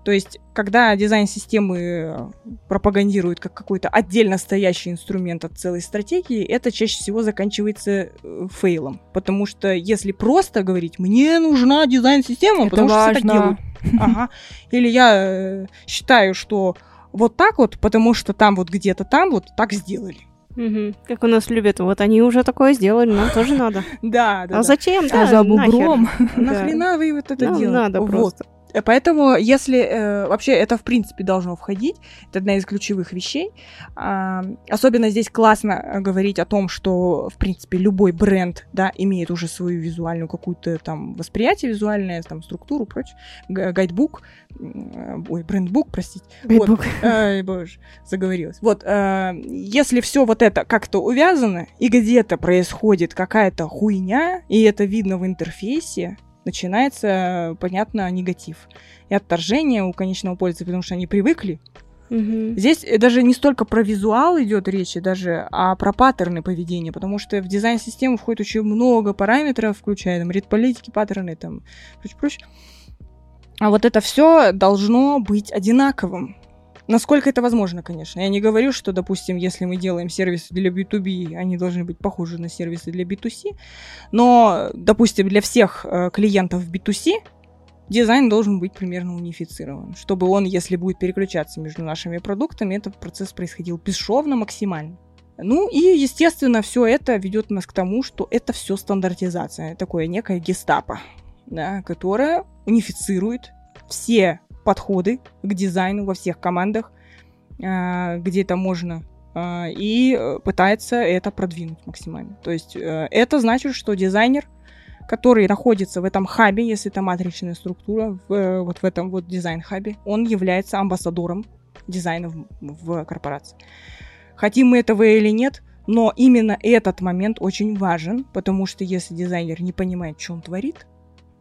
То есть, когда дизайн системы пропагандирует как какой-то отдельно стоящий инструмент от целой стратегии, это чаще всего заканчивается э, фейлом. Потому что если просто говорить, мне нужна дизайн-система, потому важно. что все так делают. (laughs) Ага. Или я э, считаю, что вот так вот, потому что там вот где-то там вот так сделали. Угу. Как у нас любят, вот они уже такое сделали, нам тоже надо. (laughs) Да, да. А зачем? А за бугром? (laughs) Нахрена вы вот это делаете? Надо просто. Э, поэтому, если э, вообще это в принципе должно входить, это одна из ключевых вещей. А, особенно здесь классно э, говорить о том, что в принципе любой бренд, да, имеет уже свою визуальную какую-то там восприятие визуальное, там структуру, прочее, гайдбук, э, ой, брендбук, простите. Гайдбук. (laughs) Вот, э, боже, заговорилась. Вот, э, если все вот это как-то увязано и где-то происходит какая-то хуйня, и это видно в интерфейсе, начинается, понятно, негатив. И отторжение у конечного пользователя, потому что они привыкли. Угу. Здесь даже не столько про визуал идет речь, даже, а про паттерны поведения, потому что в дизайн системы входит очень много параметров, включая там ред-политики, паттерны, там, прочее, прочее. А вот это все должно быть одинаковым. Насколько это возможно, конечно. Я не говорю, что, допустим, если мы делаем сервисы для B2B, они должны быть похожи на сервисы для B2C. Но, допустим, для всех э, клиентов B2C дизайн должен быть примерно унифицирован, чтобы он, если будет переключаться между нашими продуктами, этот процесс происходил бесшовно максимально. Ну и, естественно, все это ведет нас к тому, что это все стандартизация, такое некое гестапо, да, которое унифицирует все подходы к дизайну во всех командах, а, где это можно, а, и пытается это продвинуть максимально. То есть э, это значит, что дизайнер который находится в этом хабе, если это матричная структура, э, вот в этом вот дизайн-хабе, он является амбассадором дизайна в, в корпорации. Хотим мы этого или нет, но именно этот момент очень важен, потому что если дизайнер не понимает, что он творит,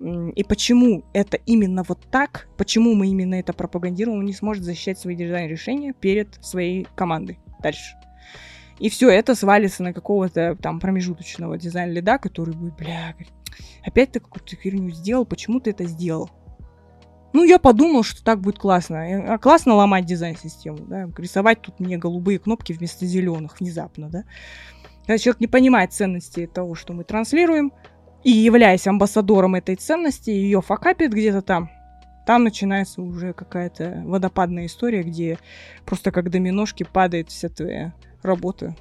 и почему это именно вот так, почему мы именно это пропагандируем, он не сможет защищать свои дизайн-решения перед своей командой дальше. И все это свалится на какого-то там промежуточного дизайн-лида, который будет, бля, опять ты какую-то херню сделал, почему ты это сделал? Ну, я подумал, что так будет классно. А классно ломать дизайн-систему, да, рисовать тут мне голубые кнопки вместо зеленых внезапно, да. Когда человек не понимает ценности того, что мы транслируем, и являясь амбассадором этой ценности, ее факапит где-то там, там начинается уже какая-то водопадная история, где просто как доминошки падает вся твоя работа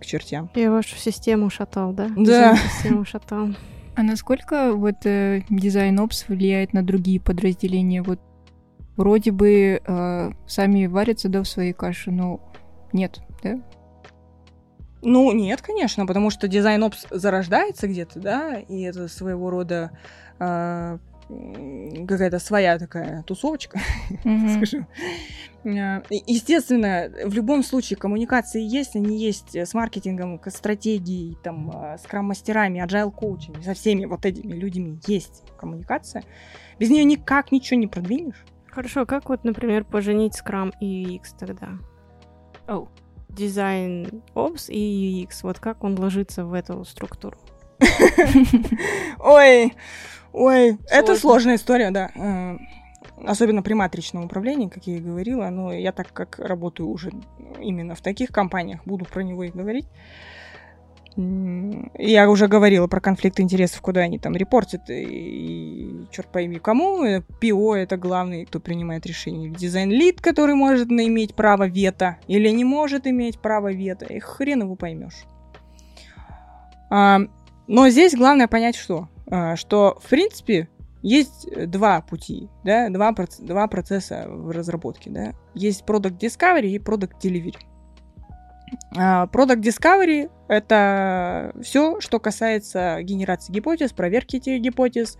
к чертям. Я вашу систему шатал, да? Да. Систему шатал. А насколько вот э, дизайн опс влияет на другие подразделения? Вот вроде бы э, сами варятся да в своей каше, но нет, да? Ну, нет, конечно, потому что дизайн опс зарождается где-то, да, и это своего рода э, какая-то своя такая тусовочка, (laughs) mm-hmm. скажем. А, естественно, в любом случае коммуникации есть, они есть с маркетингом, с стратегией, там, а, с крам-мастерами, agile коучами, со всеми вот этими людьми есть коммуникация. Без нее никак ничего не продвинешь. Хорошо, как вот, например, поженить скрам и UX тогда? Oh. Дизайн Ops и UX, вот как он ложится в эту структуру? (laughs) Ой, ой, это сложная история, да. Э, особенно при матричном управлении, как я и говорила, но я так как работаю уже именно в таких компаниях, буду про него и говорить. Я уже говорила про конфликт интересов, куда они там репортят, и, и черт пойми кому. ПИО — это главный, кто принимает решение. Дизайн-лид, который может иметь право вето, или не может иметь право вето. И хрен его поймешь. А, но здесь главное понять что? А, что, в принципе, есть два пути, да, два, два процесса в разработке, да. Есть Product Discovery и Product Delivery. А, Product Discovery — это все, что касается генерации гипотез, проверки этих гипотез,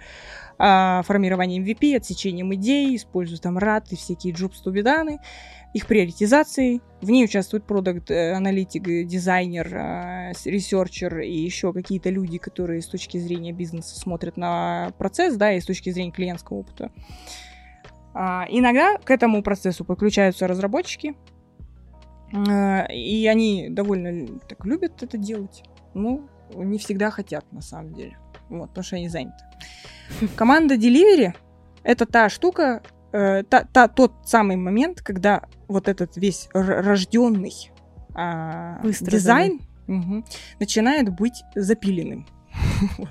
а, формирования MVP, отсечением идей, используя там RAD и всякие джоб-стубиданы, их приоритизации. В ней участвует продукт э, аналитик, дизайнер, researcher и еще какие-то люди, которые с точки зрения бизнеса смотрят на процесс, да, и с точки зрения клиентского опыта. А, иногда к этому процессу подключаются разработчики, а, и они довольно так любят это делать. Ну, не всегда хотят, на самом деле. Вот, потому что они заняты. Команда Delivery — это та штука, э, та, та, тот самый момент, когда вот этот весь рожденный э, дизайн угу, начинает быть запиленным. (laughs)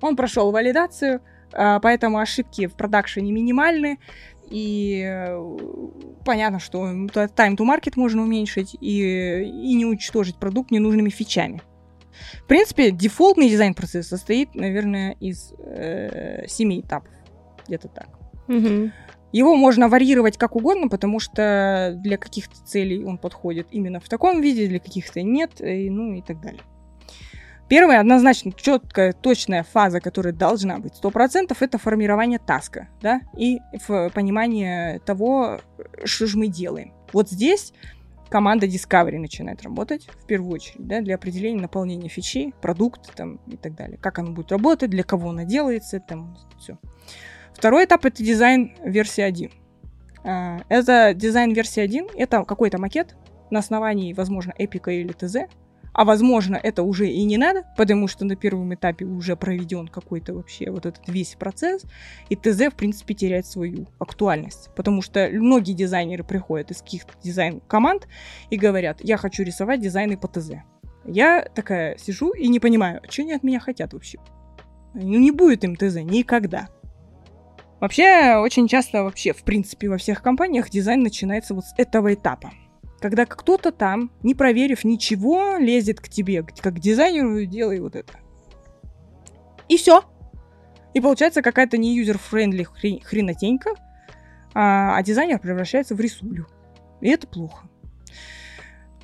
Он прошел валидацию, э, поэтому ошибки в продакшене минимальны, и э, понятно, что time to market можно уменьшить и, и не уничтожить продукт ненужными фичами. В принципе, дефолтный дизайн-процесс состоит, наверное, из э, 7 этапов. Где-то так. Mm-hmm. Его можно варьировать как угодно, потому что для каких-то целей он подходит именно в таком виде, для каких-то нет, и, ну и так далее. Первая однозначно четкая, точная фаза, которая должна быть 100%, это формирование таска, да, и понимание того, что же мы делаем. Вот здесь команда Discovery начинает работать в первую очередь, да, для определения наполнения фичи, продукта там и так далее. Как оно будет работать, для кого оно делается, там все. Второй этап это дизайн версии 1. А, это дизайн версии 1, это какой-то макет на основании, возможно, эпика или ТЗ, а возможно, это уже и не надо, потому что на первом этапе уже проведен какой-то вообще вот этот весь процесс, и ТЗ, в принципе, теряет свою актуальность. Потому что многие дизайнеры приходят из каких-то дизайн-команд и говорят, я хочу рисовать дизайны по ТЗ. Я такая сижу и не понимаю, что они от меня хотят вообще. Ну, не будет им ТЗ никогда. Вообще, очень часто вообще, в принципе, во всех компаниях дизайн начинается вот с этого этапа когда кто-то там, не проверив ничего, лезет к тебе, как к дизайнеру, делай вот это. И все. И получается какая-то не user-friendly хренотенька, а, а дизайнер превращается в рисулю. И это плохо.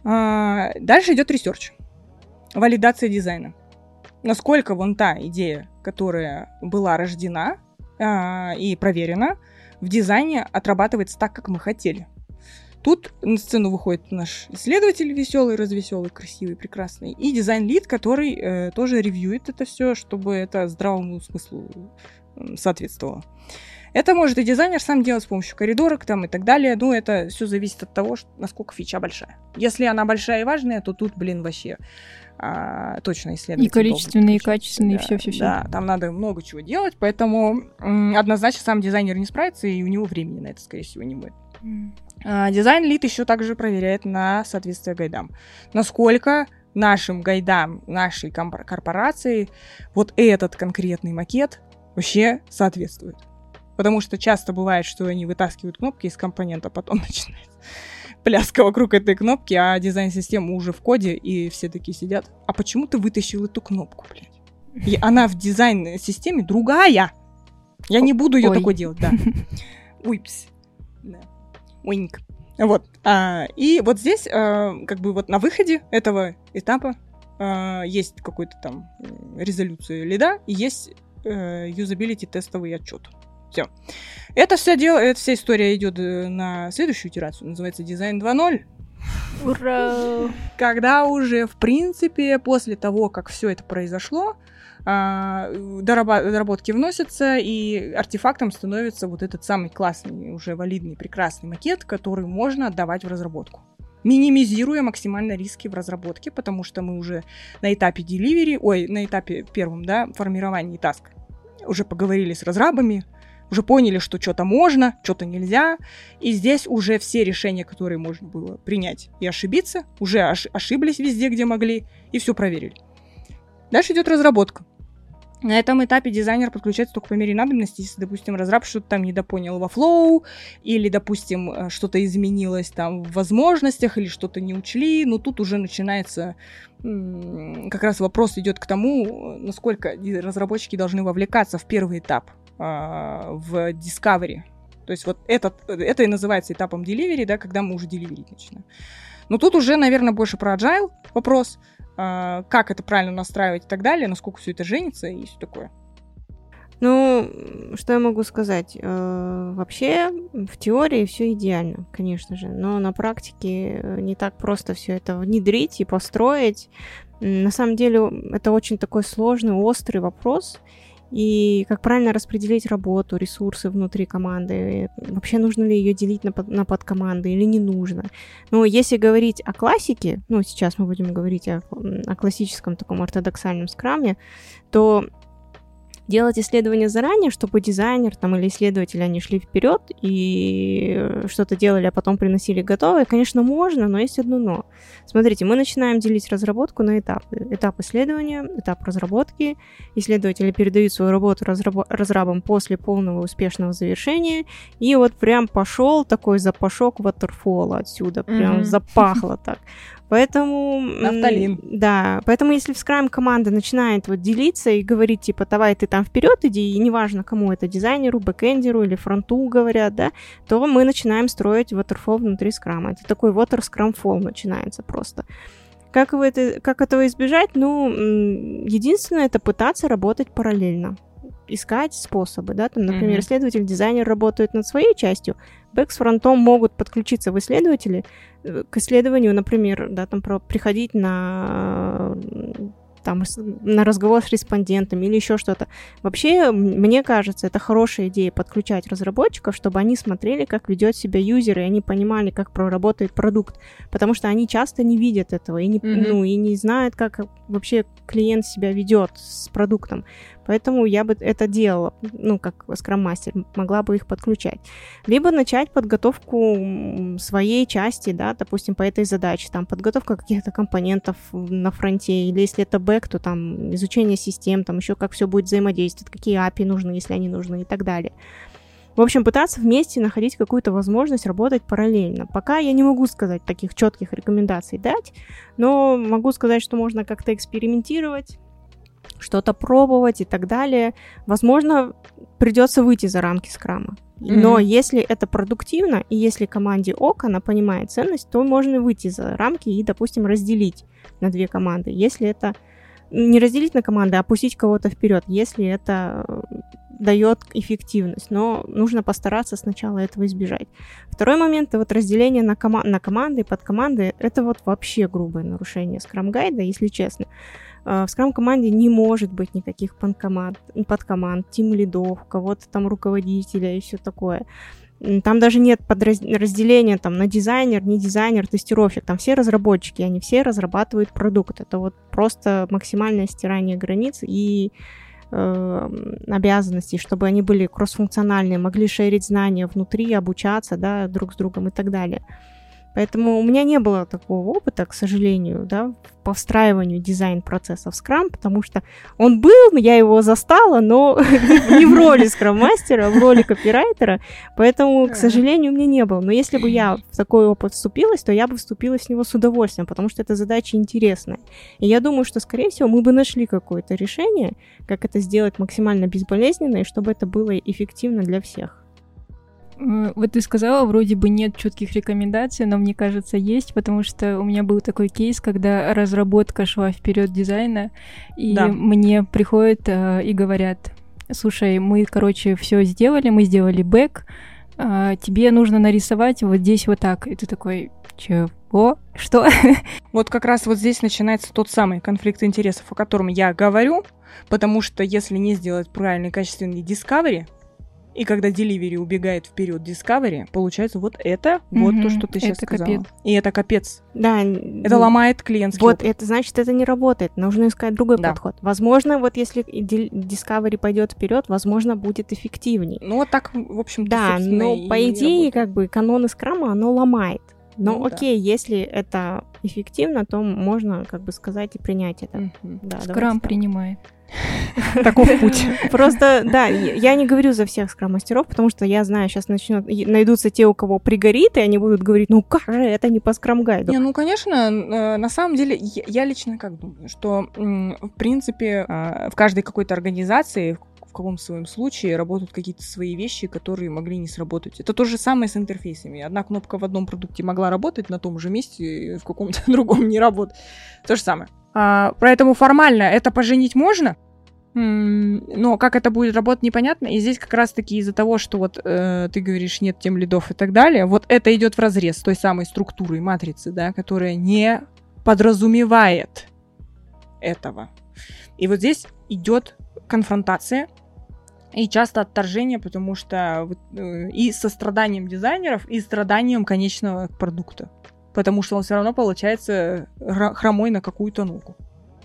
А, дальше идет research. Валидация дизайна. насколько вон та идея, которая была рождена а, и проверена, в дизайне отрабатывается так, как мы хотели. Тут на сцену выходит наш исследователь веселый, развеселый, красивый, прекрасный, и дизайн-лид, который э, тоже ревьюет это все, чтобы это здравому смыслу соответствовало. Это может и дизайнер сам делать с помощью коридорок там и так далее. Ну, это все зависит от того, насколько фича большая. Если она большая и важная, то тут, блин, вообще а, точно исследовать. И количественные, и качественные, все, все, все. Да, там надо много чего делать, поэтому м, однозначно сам дизайнер не справится, и у него времени на это, скорее всего, не будет. А, дизайн-лид еще также проверяет на соответствие гайдам. Насколько нашим гайдам, нашей корпорации вот этот конкретный макет вообще соответствует. Потому что часто бывает, что они вытаскивают кнопки из компонента, потом (laughs) начинается пляска вокруг этой кнопки, а дизайн-система уже в коде, и все такие сидят. А почему ты вытащил эту кнопку, блядь? И она в дизайн-системе другая. Я не буду ее такой делать, да. (laughs) Уйпс. Уинк. Вот. А, и вот здесь, а, как бы вот на выходе этого этапа а, есть какой-то там резолюция лида, и есть а, юзабилити тестовый отчет. Все. Это вся дело, эта вся история идет э, на следующую итерацию, называется дизайн 2.0. Ура! Когда уже, в принципе, после того, как все это произошло, доработки вносятся, и артефактом становится вот этот самый классный, уже валидный, прекрасный макет, который можно отдавать в разработку минимизируя максимально риски в разработке, потому что мы уже на этапе delivery, ой, на этапе первом, да, формирования таск, уже поговорили с разрабами, уже поняли, что что-то можно, что-то нельзя, и здесь уже все решения, которые можно было принять и ошибиться, уже ош- ошиблись везде, где могли, и все проверили. Дальше идет разработка. На этом этапе дизайнер подключается только по мере надобности, если, допустим, разраб что-то там недопонял во флоу, или, допустим, э, что-то изменилось там в возможностях, или что-то не учли, но тут уже начинается как раз вопрос идет к тому, насколько разработчики должны вовлекаться в первый этап э, в Discovery. То есть вот этот, это и называется этапом delivery, да, когда мы уже деливерить начинаем. Но тут уже, наверное, больше про agile вопрос – а, как это правильно настраивать и так далее, насколько все это женится и все такое. Ну, что я могу сказать? Э, вообще, в теории все идеально, конечно же, но на практике э, не так просто все это внедрить и построить. На самом деле, это очень такой сложный, острый вопрос, и как правильно распределить работу, ресурсы внутри команды, вообще нужно ли ее делить на, под, на подкоманды или не нужно. Но если говорить о классике, ну, сейчас мы будем говорить о, о классическом таком ортодоксальном скраме, то делать исследования заранее, чтобы дизайнер там, или исследователи, они шли вперед и что-то делали, а потом приносили готовое, конечно, можно, но есть одно но. Смотрите, мы начинаем делить разработку на этапы. Этап исследования, этап разработки. Исследователи передают свою работу разраб- разрабам после полного успешного завершения. И вот прям пошел такой запашок ватерфола отсюда, прям mm-hmm. запахло так. Поэтому... Нафталин. Да, поэтому если в Scrum команда начинает вот делиться и говорить, типа, давай ты там вперед иди, и неважно, кому это, дизайнеру, бэкэндеру или фронту говорят, да, то мы начинаем строить waterfall внутри Scrum. Это такой water Scrum fall начинается просто. Как, вы это, как этого избежать? Ну, единственное, это пытаться работать параллельно искать способы, да, там, например, mm-hmm. исследователь, дизайнер работают над своей частью, бэк с фронтом могут подключиться в исследователи э, к исследованию, например, да, там, про, приходить на там, на разговор с респондентами или еще что-то. Вообще, мне кажется, это хорошая идея подключать разработчиков, чтобы они смотрели, как ведет себя юзер, и они понимали, как проработает продукт, потому что они часто не видят этого и не, mm-hmm. ну, и не знают, как вообще клиент себя ведет с продуктом. Поэтому я бы это делала, ну, как скрам-мастер, могла бы их подключать. Либо начать подготовку своей части, да, допустим, по этой задаче, там, подготовка каких-то компонентов на фронте, или если это бэк, то там изучение систем, там еще как все будет взаимодействовать, какие API нужны, если они нужны и так далее. В общем, пытаться вместе находить какую-то возможность работать параллельно. Пока я не могу сказать таких четких рекомендаций дать, но могу сказать, что можно как-то экспериментировать, что-то пробовать и так далее. Возможно, придется выйти за рамки скрама. Но mm-hmm. если это продуктивно, и если команде ок, она понимает ценность, то можно выйти за рамки и, допустим, разделить на две команды. Если это не разделить на команды, а пустить кого-то вперед, если это дает эффективность, но нужно постараться сначала этого избежать. Второй момент, это вот разделение на, кома- на команды и подкоманды, это вот вообще грубое нарушение скрам-гайда, если честно. А, в скрам-команде не может быть никаких подкоманд, подкоманд тим-лидов, кого-то там руководителя и все такое. Там даже нет подразделения там, на дизайнер, не дизайнер, тестировщик. Там все разработчики, они все разрабатывают продукт. Это вот просто максимальное стирание границ и обязанностей, чтобы они были кроссфункциональные, могли шерить знания внутри, обучаться да, друг с другом и так далее. Поэтому у меня не было такого опыта, к сожалению, да, по встраиванию дизайн-процесса в Scrum, потому что он был, я его застала, но (laughs) не в роли скрам-мастера, а в роли копирайтера, поэтому, к сожалению, у меня не было. Но если бы я в такой опыт вступилась, то я бы вступилась в него с удовольствием, потому что эта задача интересная. И я думаю, что, скорее всего, мы бы нашли какое-то решение, как это сделать максимально безболезненно, и чтобы это было эффективно для всех. Вот ты сказала, вроде бы нет четких рекомендаций, но мне кажется, есть, потому что у меня был такой кейс, когда разработка шла вперед дизайна, и да. мне приходят э, и говорят: слушай, мы, короче, все сделали, мы сделали бэк, э, тебе нужно нарисовать вот здесь вот так. И ты такой, чего? Что? (laughs) Вот как раз вот здесь начинается тот самый конфликт интересов, о котором я говорю, потому что если не сделать правильный качественный discovery, и когда Delivery убегает вперед Discovery, получается вот это, mm-hmm. вот то, что ты сейчас это сказала. Капец. И это капец. Да. Это ломает клиентский Вот, опыт. это значит, это не работает. Нужно искать другой да. подход. Возможно, вот если Discovery пойдет вперед, возможно, будет эффективнее. Ну, вот так, в общем Да, но по идее, как бы, каноны скрама оно ломает. Но ну, окей, да. если это эффективно, то можно, как бы сказать, и принять это. Mm-hmm. Да, Скрам принимает. Таков путь. (laughs) Просто, да, я не говорю за всех скрам-мастеров, потому что я знаю, сейчас начнут, найдутся те, у кого пригорит, и они будут говорить, ну как же это не по скрам-гайду? Не, ну, конечно, э, на самом деле, я лично как думаю, что, в принципе, а, в каждой какой-то организации, в каком своем случае работают какие-то свои вещи, которые могли не сработать. Это то же самое с интерфейсами. Одна кнопка в одном продукте могла работать на том же месте, в каком-то (laughs) другом не работает. То же самое. А, поэтому формально это поженить можно, но как это будет работать, непонятно. И здесь как раз-таки из-за того, что вот э, ты говоришь, нет тем лидов и так далее, вот это идет в разрез той самой структуры матрицы, да, которая не подразумевает этого. И вот здесь идет конфронтация и часто отторжение, потому что э, и со страданием дизайнеров, и страданием конечного продукта потому что он все равно получается хромой на какую-то ногу.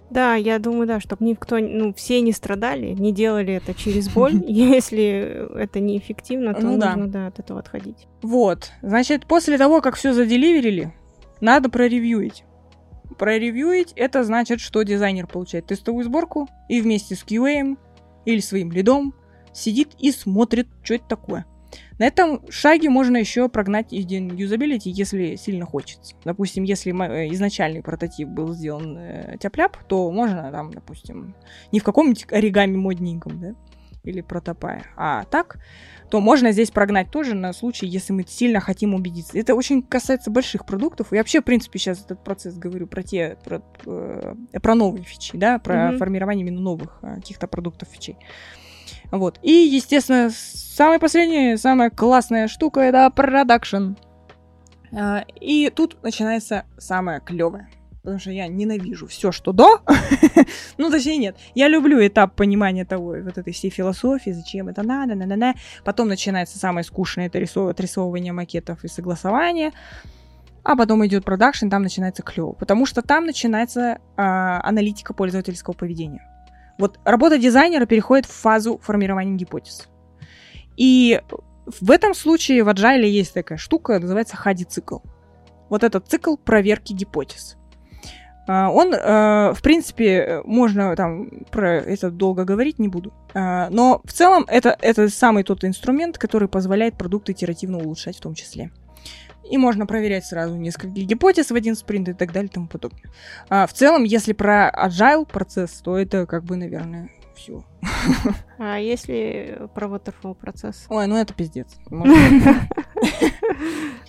Да, я думаю, да, чтобы никто, ну, все не страдали, не делали это через (laughs) боль. Если это неэффективно, то ну, нужно, да. да, от этого отходить. Вот. Значит, после того, как все заделиверили, надо проревьюить. Проревьюить это значит, что дизайнер получает тестовую сборку и вместе с QA или своим лидом сидит и смотрит, что это такое. На этом шаге можно еще прогнать юзабилити, если сильно хочется. Допустим, если э, изначальный прототип был сделан э, тяп то можно там, допустим, не в каком-нибудь оригами модненьком, да, или протопая, а так, то можно здесь прогнать тоже на случай, если мы сильно хотим убедиться. Это очень касается больших продуктов. И вообще, в принципе, сейчас этот процесс говорю про те, про, э, про новые фичи, да, про mm-hmm. формирование именно новых э, каких-то продуктов фичей. Вот. И, естественно, самая последняя, самая классная штука — это продакшн. А, и тут начинается самое клевое. Потому что я ненавижу все, что до. (laughs) ну, точнее, нет. Я люблю этап понимания того, вот этой всей философии, зачем это надо, на на на Потом начинается самое скучное, это отрисовывание макетов и согласование. А потом идет продакшн, там начинается клево. Потому что там начинается а, аналитика пользовательского поведения. Вот работа дизайнера переходит в фазу формирования гипотез. И в этом случае в Agile есть такая штука, называется хади-цикл. Вот этот цикл проверки гипотез. А, он, э, в принципе, можно там про это долго говорить не буду. А, но в целом это, это самый тот инструмент, который позволяет продукт итеративно улучшать в том числе и можно проверять сразу несколько гипотез в один спринт и так далее и тому подобное. А, в целом, если про agile процесс, то это как бы, наверное, все. (laughs) А если про waterfall процесс? Ой, ну это пиздец. (laughs)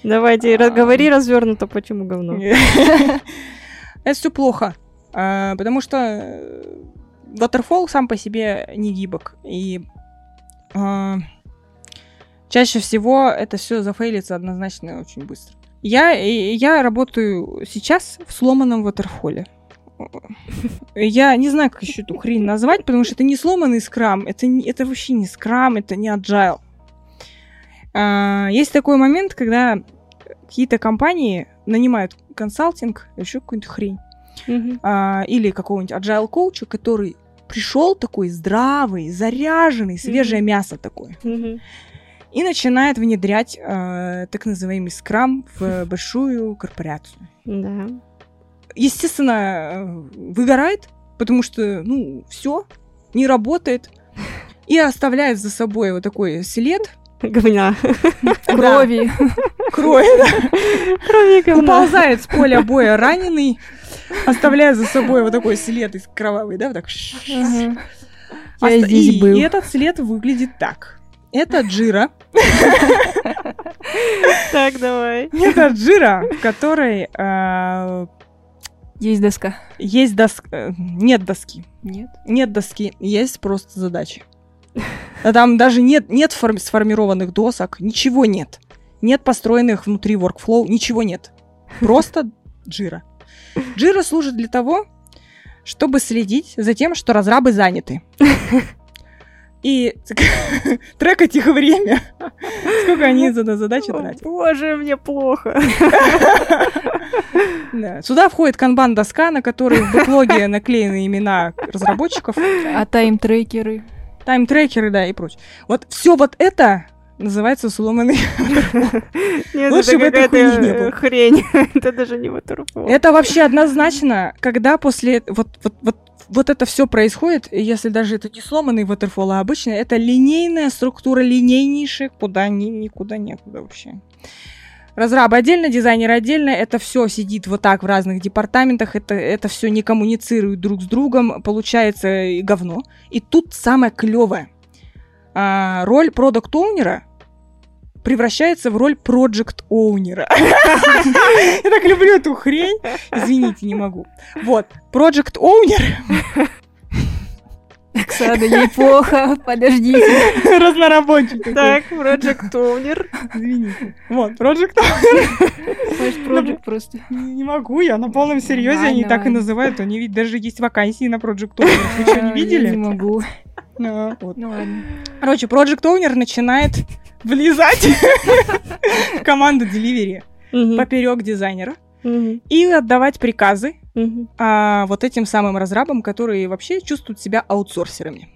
Давайте, говори развернуто, почему говно. (laughs) Это все плохо. А, потому что э, Waterfall сам по себе не гибок. И а, чаще всего это все зафейлится однозначно очень быстро. Я, я работаю сейчас в сломанном ватерфоле. (laughs) Я не знаю, как еще эту хрень назвать, потому что это не сломанный скрам, это, это вообще не скрам, это не agile. А, есть такой момент, когда какие-то компании нанимают консалтинг, еще какую-нибудь хрень, mm-hmm. а, или какого-нибудь agile коуча, который пришел такой здравый, заряженный, свежее mm-hmm. мясо такое. Mm-hmm. И начинает внедрять э, так называемый скрам в большую корпорацию. Да. Естественно, э, выгорает, потому что, ну, все, не работает. И оставляет за собой вот такой след. Говня. Крови. Крови, да. Крови говна. Уползает с поля боя раненый, оставляя за собой вот такой след из кровавый, да, вот так. Я здесь был. И этот след выглядит так. Это джира. Так, давай. Это джира, в которой а, есть доска. Есть доска. Э, нет доски. Нет. Нет доски. Есть просто задачи. Там даже нет, нет форми- сформированных досок, ничего нет. Нет построенных внутри workflow, ничего нет. Просто джира. Джира служит для того, чтобы следить за тем, что разрабы заняты. И (laughs) трекать их время. Сколько они за задачи тратят. Боже, мне плохо. Да. Сюда входит канбан-доска, на которой в бэклоге наклеены имена разработчиков. А тайм-трекеры? Тайм-трекеры, да, и прочее. Вот все вот это называется сломанный Нет, Лучше бы этой хуйни не было. хрень. (laughs) это даже не waterfall. Это вообще однозначно, когда после... Вот, вот, вот, вот это все происходит, если даже это не сломанный waterfall, а обычно это линейная структура, линейнейшая, куда ни, никуда некуда вообще. Разрабы отдельно, дизайнер отдельно, это все сидит вот так в разных департаментах, это, это все не коммуницирует друг с другом, получается говно. И тут самое клевое. А, роль продукт-оунера превращается в роль проект-оунера. Я так люблю эту хрень. Извините, не могу. Вот, проект-оунер Оксана, ей плохо, подождите. Разнорабочий. Так, Project Owner. Извините. Вот, Project Owner. Может, Project просто. Не могу, я на полном серьезе, они так и называют. Они ведь даже есть вакансии на Project Owner. Вы что, не видели? Не могу. Ну, ну ладно. Короче, Project Owner начинает влезать в команду Delivery поперек дизайнера и отдавать приказы а, вот этим самым разрабам, которые вообще чувствуют себя аутсорсерами.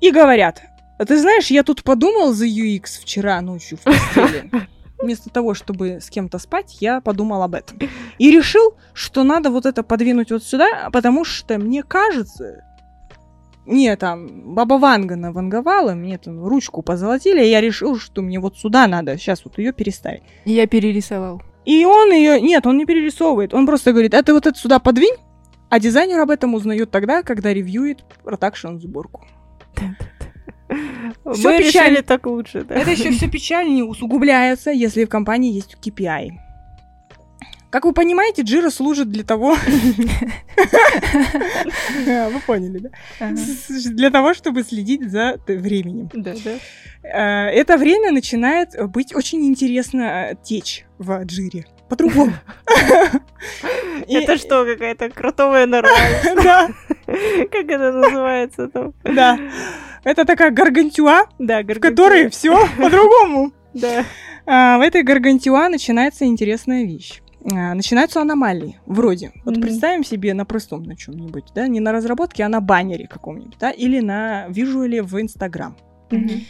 И говорят, ты знаешь, я тут подумал за UX вчера ночью в постели. Вместо того, чтобы с кем-то спать, я подумал об этом. И решил, что надо вот это подвинуть вот сюда, потому что мне кажется, мне там баба Ванга наванговала, мне там ручку позолотили, и я решил, что мне вот сюда надо сейчас вот ее переставить. Я перерисовал. И он ее... Нет, он не перерисовывает. Он просто говорит, это вот это сюда подвинь, а дизайнер об этом узнает тогда, когда ревьюет продакшн сборку. Все печально так лучше, да? Это еще все печальнее усугубляется, если в компании есть KPI. Как вы понимаете, Джира служит для того... (laughs) Вы поняли, да? Для того, чтобы следить за временем. Да, да. Э, это время начинает быть очень интересно э, течь в Джире. По-другому. (laughs) Это что, какая-то кротовая нора? (laughs) Да. Как это называется там? Да. Это такая гаргантюа, в которой все по-другому. Да. А, в этой гаргантюа начинается интересная вещь. А, начинаются аномалии, вроде. Вот mm-hmm. представим себе на простом на чем-нибудь, да, не на разработке, а на баннере каком-нибудь, да, или на визуале в Инстаграм. Mm-hmm.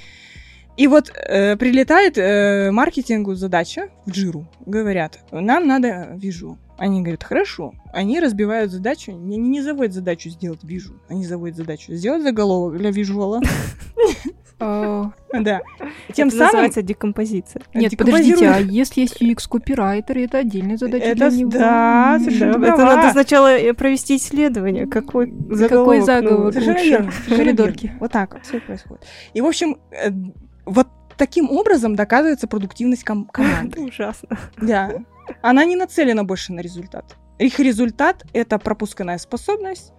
И вот э, прилетает э, маркетингу задача в Джиру, говорят, нам надо вижу. Они говорят, хорошо. Они разбивают задачу, не, не заводят задачу сделать вижу, они заводят задачу сделать заголовок для визуала. (laughs) Да. Тем это самым... называется декомпозиция. Нет, подождите, а если есть UX-копирайтер, это отдельная задача это, для него. Да, совершенно да, Это надо сначала э, провести исследование, какой заголовок. Какой заголовок ну, лучше. В коридорке. Вот так вот все происходит. И, в общем, э, вот таким образом доказывается продуктивность ком- команды. (laughs) Ужасно. Да. Она не нацелена больше на результат. Их результат — это пропускная способность,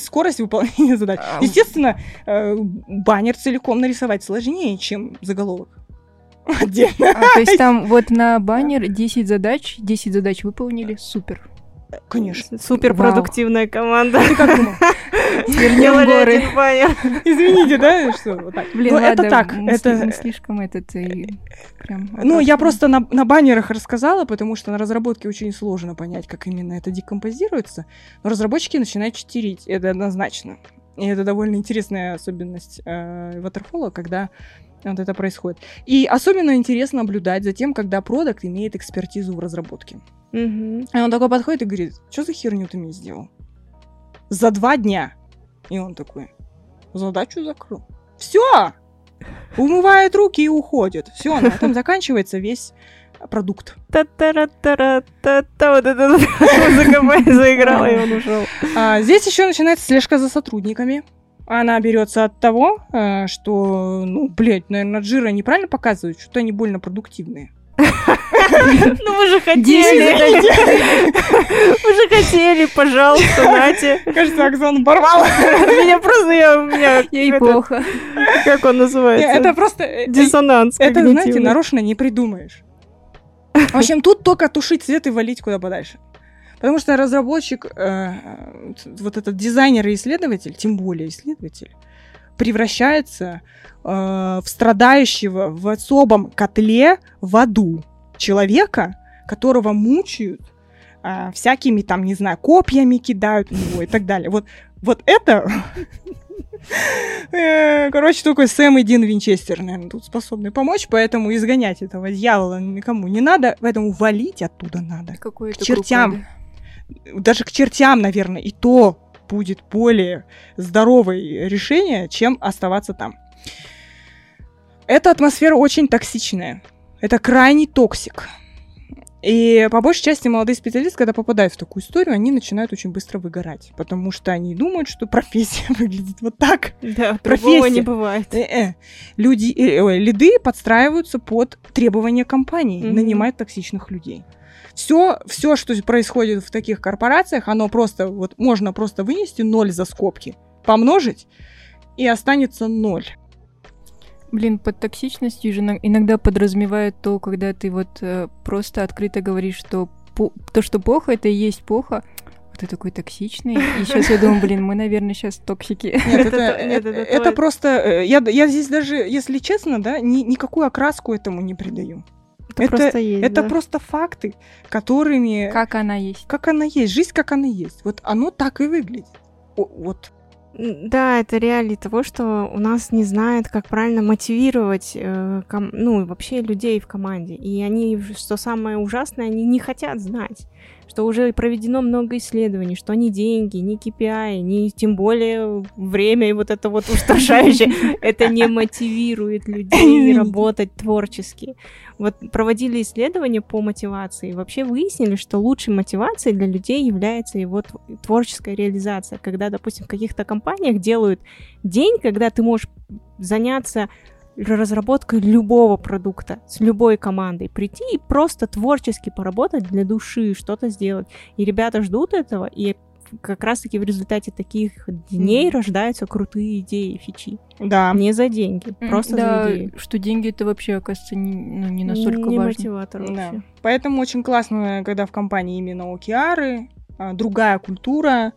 скорость выполнения (laughs) задач. А... Естественно, э, баннер целиком нарисовать сложнее, чем заголовок. (laughs) Отдельно. А, то есть там (laughs) вот на баннер 10 задач, 10 задач выполнили, супер. Конечно. Супер продуктивная команда. Ты как думал? (laughs) Свернем горы. Извините, да, что вот так. Блин, ну, это так. Это слишком этот прям. Ну, я просто на, на баннерах рассказала, потому что на разработке очень сложно понять, как именно это декомпозируется. Но разработчики начинают читерить, это однозначно. И это довольно интересная особенность э, Waterfall, когда вот это происходит. И особенно интересно наблюдать за тем, когда продукт имеет экспертизу в разработке. Угу. И он такой подходит и говорит, что за херню ты мне сделал? За два дня. И он такой, задачу закрыл. Все! Умывает руки и уходит. Все, на этом (laughs) заканчивается весь продукт. Та-та-ра-та-ра-та-та. Вот эта (laughs) музыка заиграла, и он ушел. А, здесь еще начинается слежка за сотрудниками. Она берется от того, э, что, ну, блядь, наверное, Джира неправильно показывают, что они больно продуктивные. Ну вы же хотели. Вы же хотели, пожалуйста, Нате. Кажется, Оксана порвала. Меня просто, я, у меня... Ей плохо. Как он называется? Это просто... Э, Диссонанс Это, знаете, нарочно не придумаешь. В общем, тут только тушить свет и валить куда подальше. Потому что разработчик, э, вот этот дизайнер и исследователь, тем более исследователь, превращается э, в страдающего в особом котле в аду человека, которого мучают э, всякими там, не знаю, копьями кидают в него и так далее. Вот, вот это... (laughs) Э, короче, только Сэм и Дин Винчестер, наверное, тут способны помочь, поэтому изгонять этого дьявола никому не надо, поэтому валить оттуда надо. К чертям даже к чертям, наверное, и то будет более здоровое решение, чем оставаться там. Эта атмосфера очень токсичная. Это крайний toxic. И по большей части молодые специалисты, когда попадают в такую историю, они начинают очень быстро выгорать, потому что они думают, что профессия (laughs) выглядит вот так. Да, профессия не бывает. Э-э. Люди, э, э, лиды подстраиваются под требования компании, mm-hmm. нанимать токсичных людей все, все, что происходит в таких корпорациях, оно просто, вот можно просто вынести ноль за скобки, помножить, и останется ноль. Блин, под токсичностью же иногда подразумевают то, когда ты вот э, просто открыто говоришь, что то, что плохо, это и есть плохо. Ты такой токсичный. И сейчас я думаю, блин, мы, наверное, сейчас токсики. Нет, это, нет, это, это просто... Э, я, я здесь даже, если честно, да, ни, никакую окраску этому не придаю. Это, это просто есть. Это да? просто факты, которыми. Как она есть. Как она есть. Жизнь, как она есть. Вот оно так и выглядит. О, вот. Да, это реалии того, что у нас не знают, как правильно мотивировать, э, ком- ну, вообще людей в команде. И они, что самое ужасное, они не хотят знать что уже проведено много исследований, что ни деньги, ни KPI, ни тем более время и вот это вот (laughs) устрашающее, это не мотивирует людей (laughs) работать творчески. Вот проводили исследования по мотивации, и вообще выяснили, что лучшей мотивацией для людей является его творческая реализация, когда, допустим, в каких-то компаниях делают день, когда ты можешь заняться разработкой любого продукта с любой командой. Прийти и просто творчески поработать для души, что-то сделать. И ребята ждут этого, и как раз-таки в результате таких дней mm. рождаются крутые идеи, фичи. Да. Не за деньги, просто да, за идеи. что деньги это вообще, оказывается, не, ну, не настолько не важно. мотиватор вообще. Да. Поэтому очень классно, когда в компании именно океары, а, другая культура,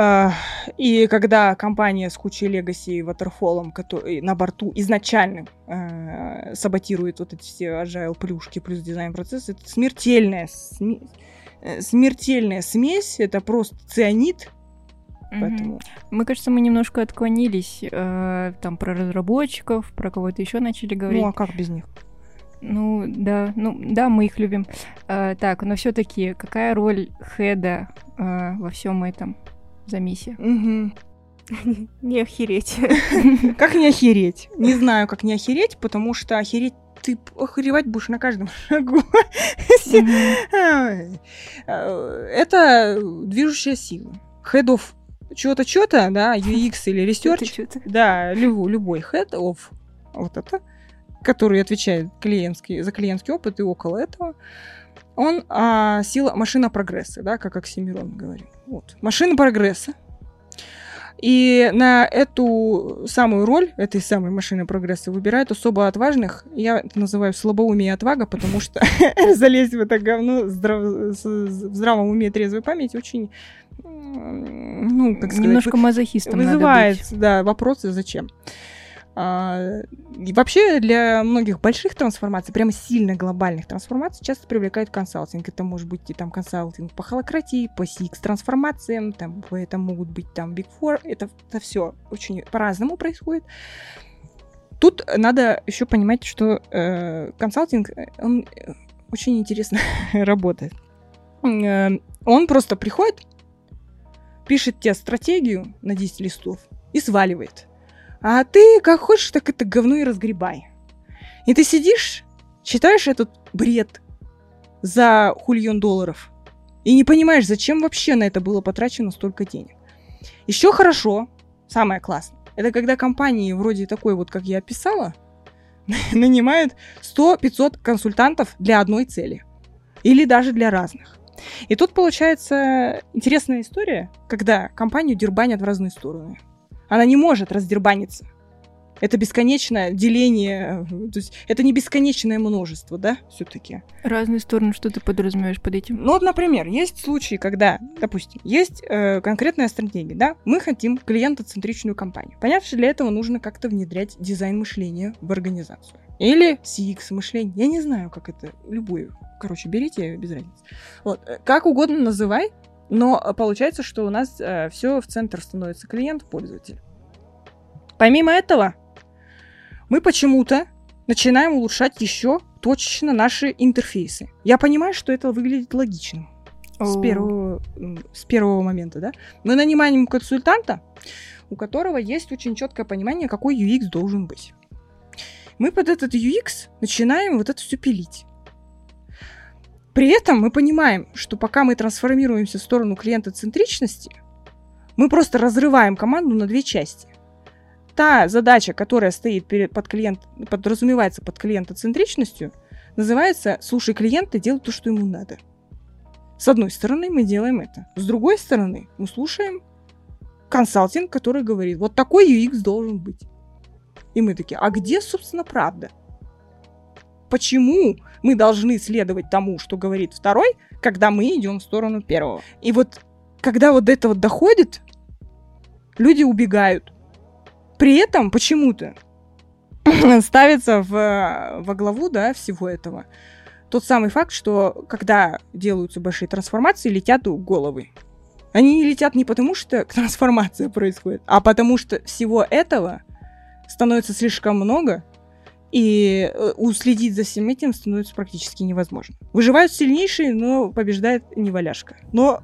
а, и когда компания с кучей легаси и ватерфолом который на борту изначально э, саботирует вот эти все agile плюшки плюс дизайн процесс, это смертельная, сме- э, смертельная смесь, это просто цианид. Поэтому... Мы, кажется, мы немножко отклонились э, там про разработчиков, про кого-то еще начали говорить. Ну а как без них? Ну да, ну да, мы их любим. Э, так, но все-таки какая роль хеда э, во всем этом? за миссия. Угу. Не охереть. (laughs) Как не охереть? Не знаю, как не охереть, потому что охереть ты охеревать будешь на каждом (laughs) шагу. Это движущая сила. Head of чего-то, что-то, да, (laughs) UX или Research. Да, любой, любой head of вот это, который отвечает клиентский, за клиентский опыт и около этого он а, сила машина прогресса, да, как Оксимирон говорит. Вот. Машина прогресса. И на эту самую роль, этой самой машины прогресса, выбирают особо отважных. Я это называю слабоумие и отвага, потому что (laughs) залезть в это говно в здравом уме и трезвой памяти очень, ну, как сказать... Немножко мазохистом Вызывает, да, вопросы, зачем. А, и вообще для многих больших трансформаций, прямо сильно глобальных трансформаций, часто привлекают консалтинг. Это может быть и там консалтинг по холократии, по CX трансформациям, там, это могут быть там Big Four. Это, это все очень по-разному происходит. Тут надо еще понимать, что э, консалтинг, он э, очень интересно (laughs) работает. Э, он просто приходит, пишет тебе стратегию на 10 листов и сваливает. А ты как хочешь, так это говно и разгребай. И ты сидишь, читаешь этот бред за хульон долларов и не понимаешь, зачем вообще на это было потрачено столько денег. Еще хорошо, самое классное, это когда компании вроде такой вот, как я описала, (laughs) нанимают 100-500 консультантов для одной цели. Или даже для разных. И тут получается интересная история, когда компанию дербанят в разные стороны. Она не может раздербаниться. Это бесконечное деление, то есть это не бесконечное множество, да, все-таки. Разные стороны, что ты подразумеваешь под этим? Ну вот, например, есть случаи, когда, допустим, есть э, конкретная стратегия, да, мы хотим клиентоцентричную компанию. Понятно, что для этого нужно как-то внедрять дизайн мышления в организацию. Или CX мышление, я не знаю, как это, любую. Короче, берите, без разницы. Вот, э, как угодно называй, но э, получается, что у нас э, все в центр становится клиент, пользователь. Помимо этого, мы почему-то начинаем улучшать еще точечно наши интерфейсы. Я понимаю, что это выглядит логичным. С первого, с первого момента, да? Мы нанимаем консультанта, у которого есть очень четкое понимание, какой UX должен быть. Мы под этот UX начинаем вот это все пилить. При этом мы понимаем, что пока мы трансформируемся в сторону клиентоцентричности, мы просто разрываем команду на две части. Та задача, которая стоит перед, под клиент, подразумевается под клиентоцентричностью, называется «слушай клиента, делай то, что ему надо». С одной стороны, мы делаем это. С другой стороны, мы слушаем консалтинг, который говорит, вот такой UX должен быть. И мы такие, а где, собственно, правда? Почему мы должны следовать тому, что говорит второй, когда мы идем в сторону первого. И вот когда вот до этого доходит, люди убегают. При этом почему-то (clears throat) ставится в, во главу да, всего этого тот самый факт, что когда делаются большие трансформации, летят головы. Они летят не потому, что (laughs) трансформация происходит, а потому что всего этого становится слишком много, и э, уследить за всем этим становится практически невозможно. Выживают сильнейшие, но побеждает неваляшка. Но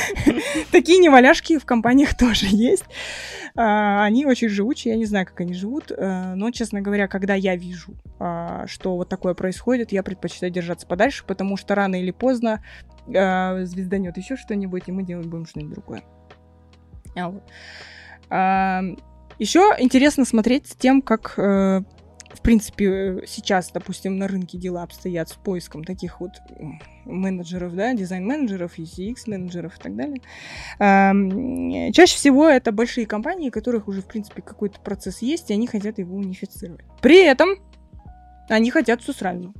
(laughs) такие неваляшки в компаниях (laughs) тоже есть. А, они очень живучие, я не знаю, как они живут, э, но, честно говоря, когда я вижу, а, что вот такое происходит, я предпочитаю держаться подальше, потому что рано или поздно а, звезданет еще что-нибудь, и мы делаем будем что-нибудь другое. Еще интересно смотреть с тем, как э, в принципе, сейчас, допустим, на рынке дела обстоят с поиском таких вот менеджеров, да, дизайн-менеджеров, UX-менеджеров и так далее. Чаще всего это большие компании, у которых уже, в принципе, какой-то процесс есть, и они хотят его унифицировать. При этом они хотят все сразу.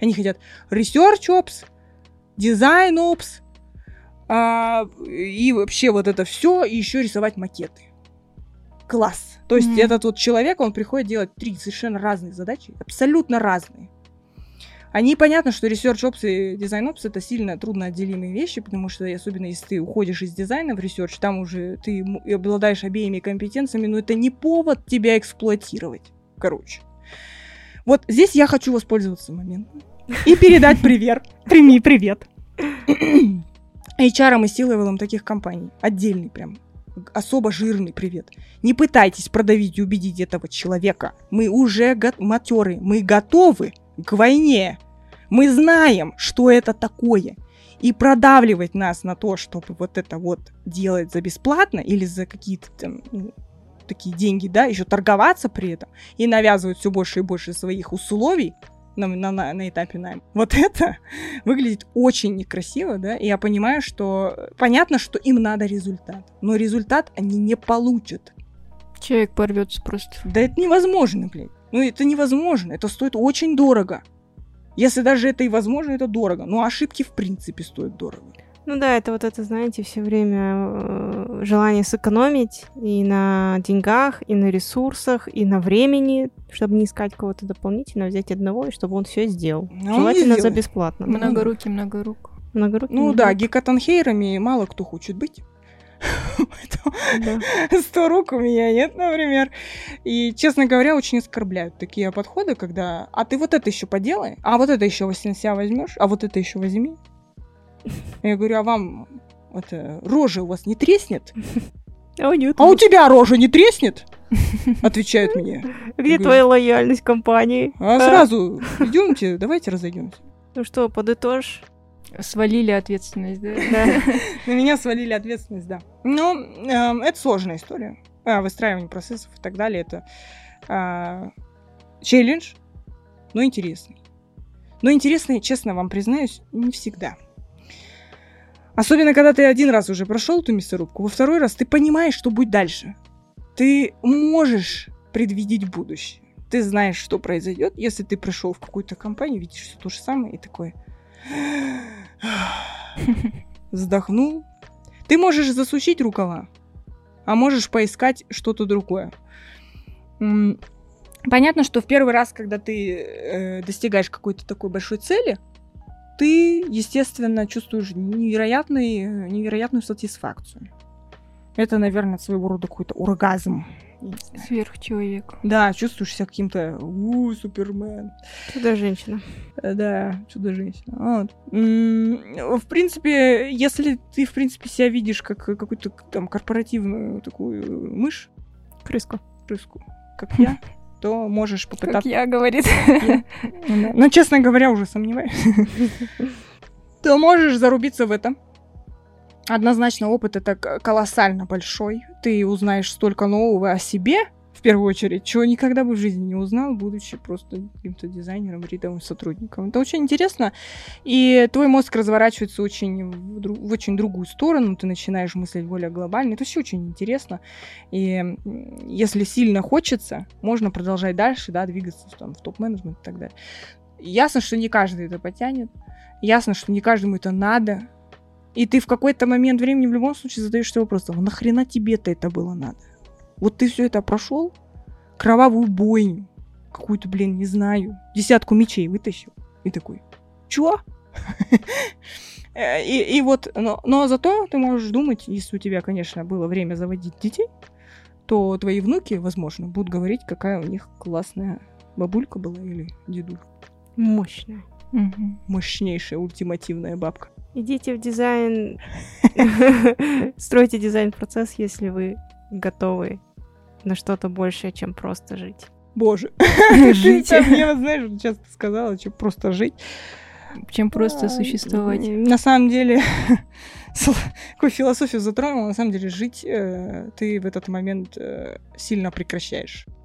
Они хотят research ops, design ops, а, и вообще вот это все, и еще рисовать макеты класс. То есть mm-hmm. этот вот человек, он приходит делать три совершенно разные задачи, абсолютно разные. Они понятно, что Research Ops и Design Ops это сильно трудно отделимые вещи, потому что особенно если ты уходишь из дизайна в Research, там уже ты обладаешь обеими компетенциями, но это не повод тебя эксплуатировать. Короче. Вот здесь я хочу воспользоваться моментом и передать (laughs) привет. Прими привет. (clears throat) HR и C-левелам таких компаний. Отдельный прям особо жирный привет. Не пытайтесь продавить и убедить этого человека. Мы уже го- матеры, мы готовы к войне. Мы знаем, что это такое. И продавливать нас на то, чтобы вот это вот делать за бесплатно или за какие-то там ну, такие деньги, да, еще торговаться при этом и навязывать все больше и больше своих условий, на, на, на, на этапе найма. Вот это (laughs) выглядит очень некрасиво, да, и я понимаю, что понятно, что им надо результат, но результат они не получат. Человек порвется просто. Да это невозможно, блядь. Ну это невозможно, это стоит очень дорого. Если даже это и возможно, это дорого. Но ошибки в принципе стоят дорого. Ну да, это вот это, знаете, все время э, желание сэкономить и на деньгах, и на ресурсах, и на времени, чтобы не искать кого-то дополнительно, взять одного, и чтобы он все сделал. Он не Желательно за бесплатно. да. Много руки, много рук. Много рук. Ну да, гекатонхейрами мало кто хочет быть. 100 (laughs) рук у меня нет, например. И, честно говоря, очень оскорбляют такие подходы, когда а ты вот это еще поделай, а вот это еще на себя возьмешь, а вот это еще возьми. Я говорю, а вам это, рожа у вас не треснет? А у А у тебя рожа не треснет? Отвечают мне. Где твоя лояльность компании? А сразу идемте, давайте разойдемся. Ну что, подытожь? Свалили ответственность, да? На меня свалили ответственность, да. Ну, эм, это сложная история. А, выстраивание процессов и так далее. Это а, челлендж, но интересный. Но интересный, честно вам признаюсь, не всегда. Особенно, когда ты один раз уже прошел эту мясорубку, во второй раз ты понимаешь, что будет дальше. Ты можешь предвидеть будущее. Ты знаешь, что произойдет, если ты пришел в какую-то компанию, видишь все то же самое и такой (laughs) вздохнул. Ты можешь засучить рукава, а можешь поискать что-то другое. Понятно, что в первый раз, когда ты э, достигаешь какой-то такой большой цели, ты, естественно, чувствуешь невероятный, невероятную сатисфакцию. Это, наверное, своего рода какой-то оргазм. Сверхчеловек. Да, чувствуешь себя каким-то у Супермен. Туда женщина. Э, Да, чудо-женщина. Вот. В принципе, если ты, в принципе, себя видишь как какую-то там корпоративную такую мышь, Крыску. крыску, как я, (laughs) то можешь Как попытаться... я, говорит. Да. (laughs) Ну, честно говоря, уже сомневаюсь. (laughs) То можешь зарубиться в этом. Однозначно опыт это колоссально большой. Ты узнаешь столько нового о себе, первую очередь, чего никогда бы в жизни не узнал, будучи просто каким-то дизайнером, рядовым сотрудником. Это очень интересно, и твой мозг разворачивается очень в, дру- в очень другую сторону, ты начинаешь мыслить более глобально. Это все очень интересно. И если сильно хочется, можно продолжать дальше, да, двигаться там, в топ-менеджмент и так далее. Ясно, что не каждый это потянет. Ясно, что не каждому это надо. И ты в какой-то момент времени в любом случае задаешься вопросом, «А нахрена тебе-то это было надо? Вот ты все это прошел, кровавую бойню, какую-то, блин, не знаю, десятку мечей вытащил. И такой, чё? (laughs) Э, И, и вот, но, но зато ты можешь думать, если у тебя, конечно, было время заводить детей, то твои внуки, возможно, будут говорить, какая у них классная бабулька была или дедулька. Мощная. Мгм. Мощнейшая ультимативная бабка. Идите в дизайн. (laughs) (laughs) Стройте дизайн-процесс, если вы готовы на что-то большее, чем просто жить. Боже. (laughs) Жить. Мне, знаешь, сейчас ты сказала, что просто жить. Чем просто А, существовать. На самом деле, (laughs) какую философию затронула, на самом деле жить э, ты в этот момент э, сильно прекращаешь. (laughs)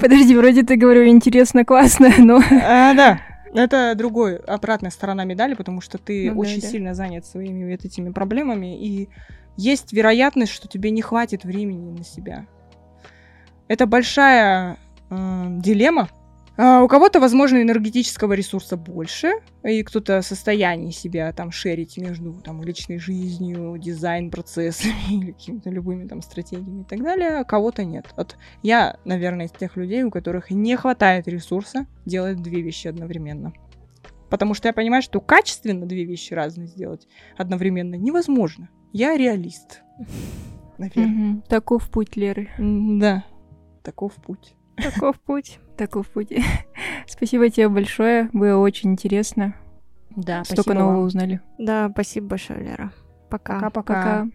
Подожди, вроде ты говорю интересно, классно, но... А, да. Это другой, обратная сторона медали, потому что ты Ну да, очень да. сильно занят своими вот этими проблемами, и есть вероятность, что тебе не хватит времени на себя. Это большая э, дилемма. А, у кого-то, возможно, энергетического ресурса больше, и кто-то в состоянии себя там шерить между там, личной жизнью, дизайн-процессами (laughs) или какими-то любыми там стратегиями и так далее, а кого-то нет. Вот я, наверное, из тех людей, у которых не хватает ресурса делать две вещи одновременно. Потому что я понимаю, что качественно две вещи разные сделать одновременно невозможно. Я реалист. Наверное. Таков путь Леры. Да. Таков путь. Таков путь. Таков путь. (laughs) Спасибо тебе большое. Было очень интересно. Да, Столько нового узнали. Да, спасибо большое, Лера. Пока. Пока-пока. Пока.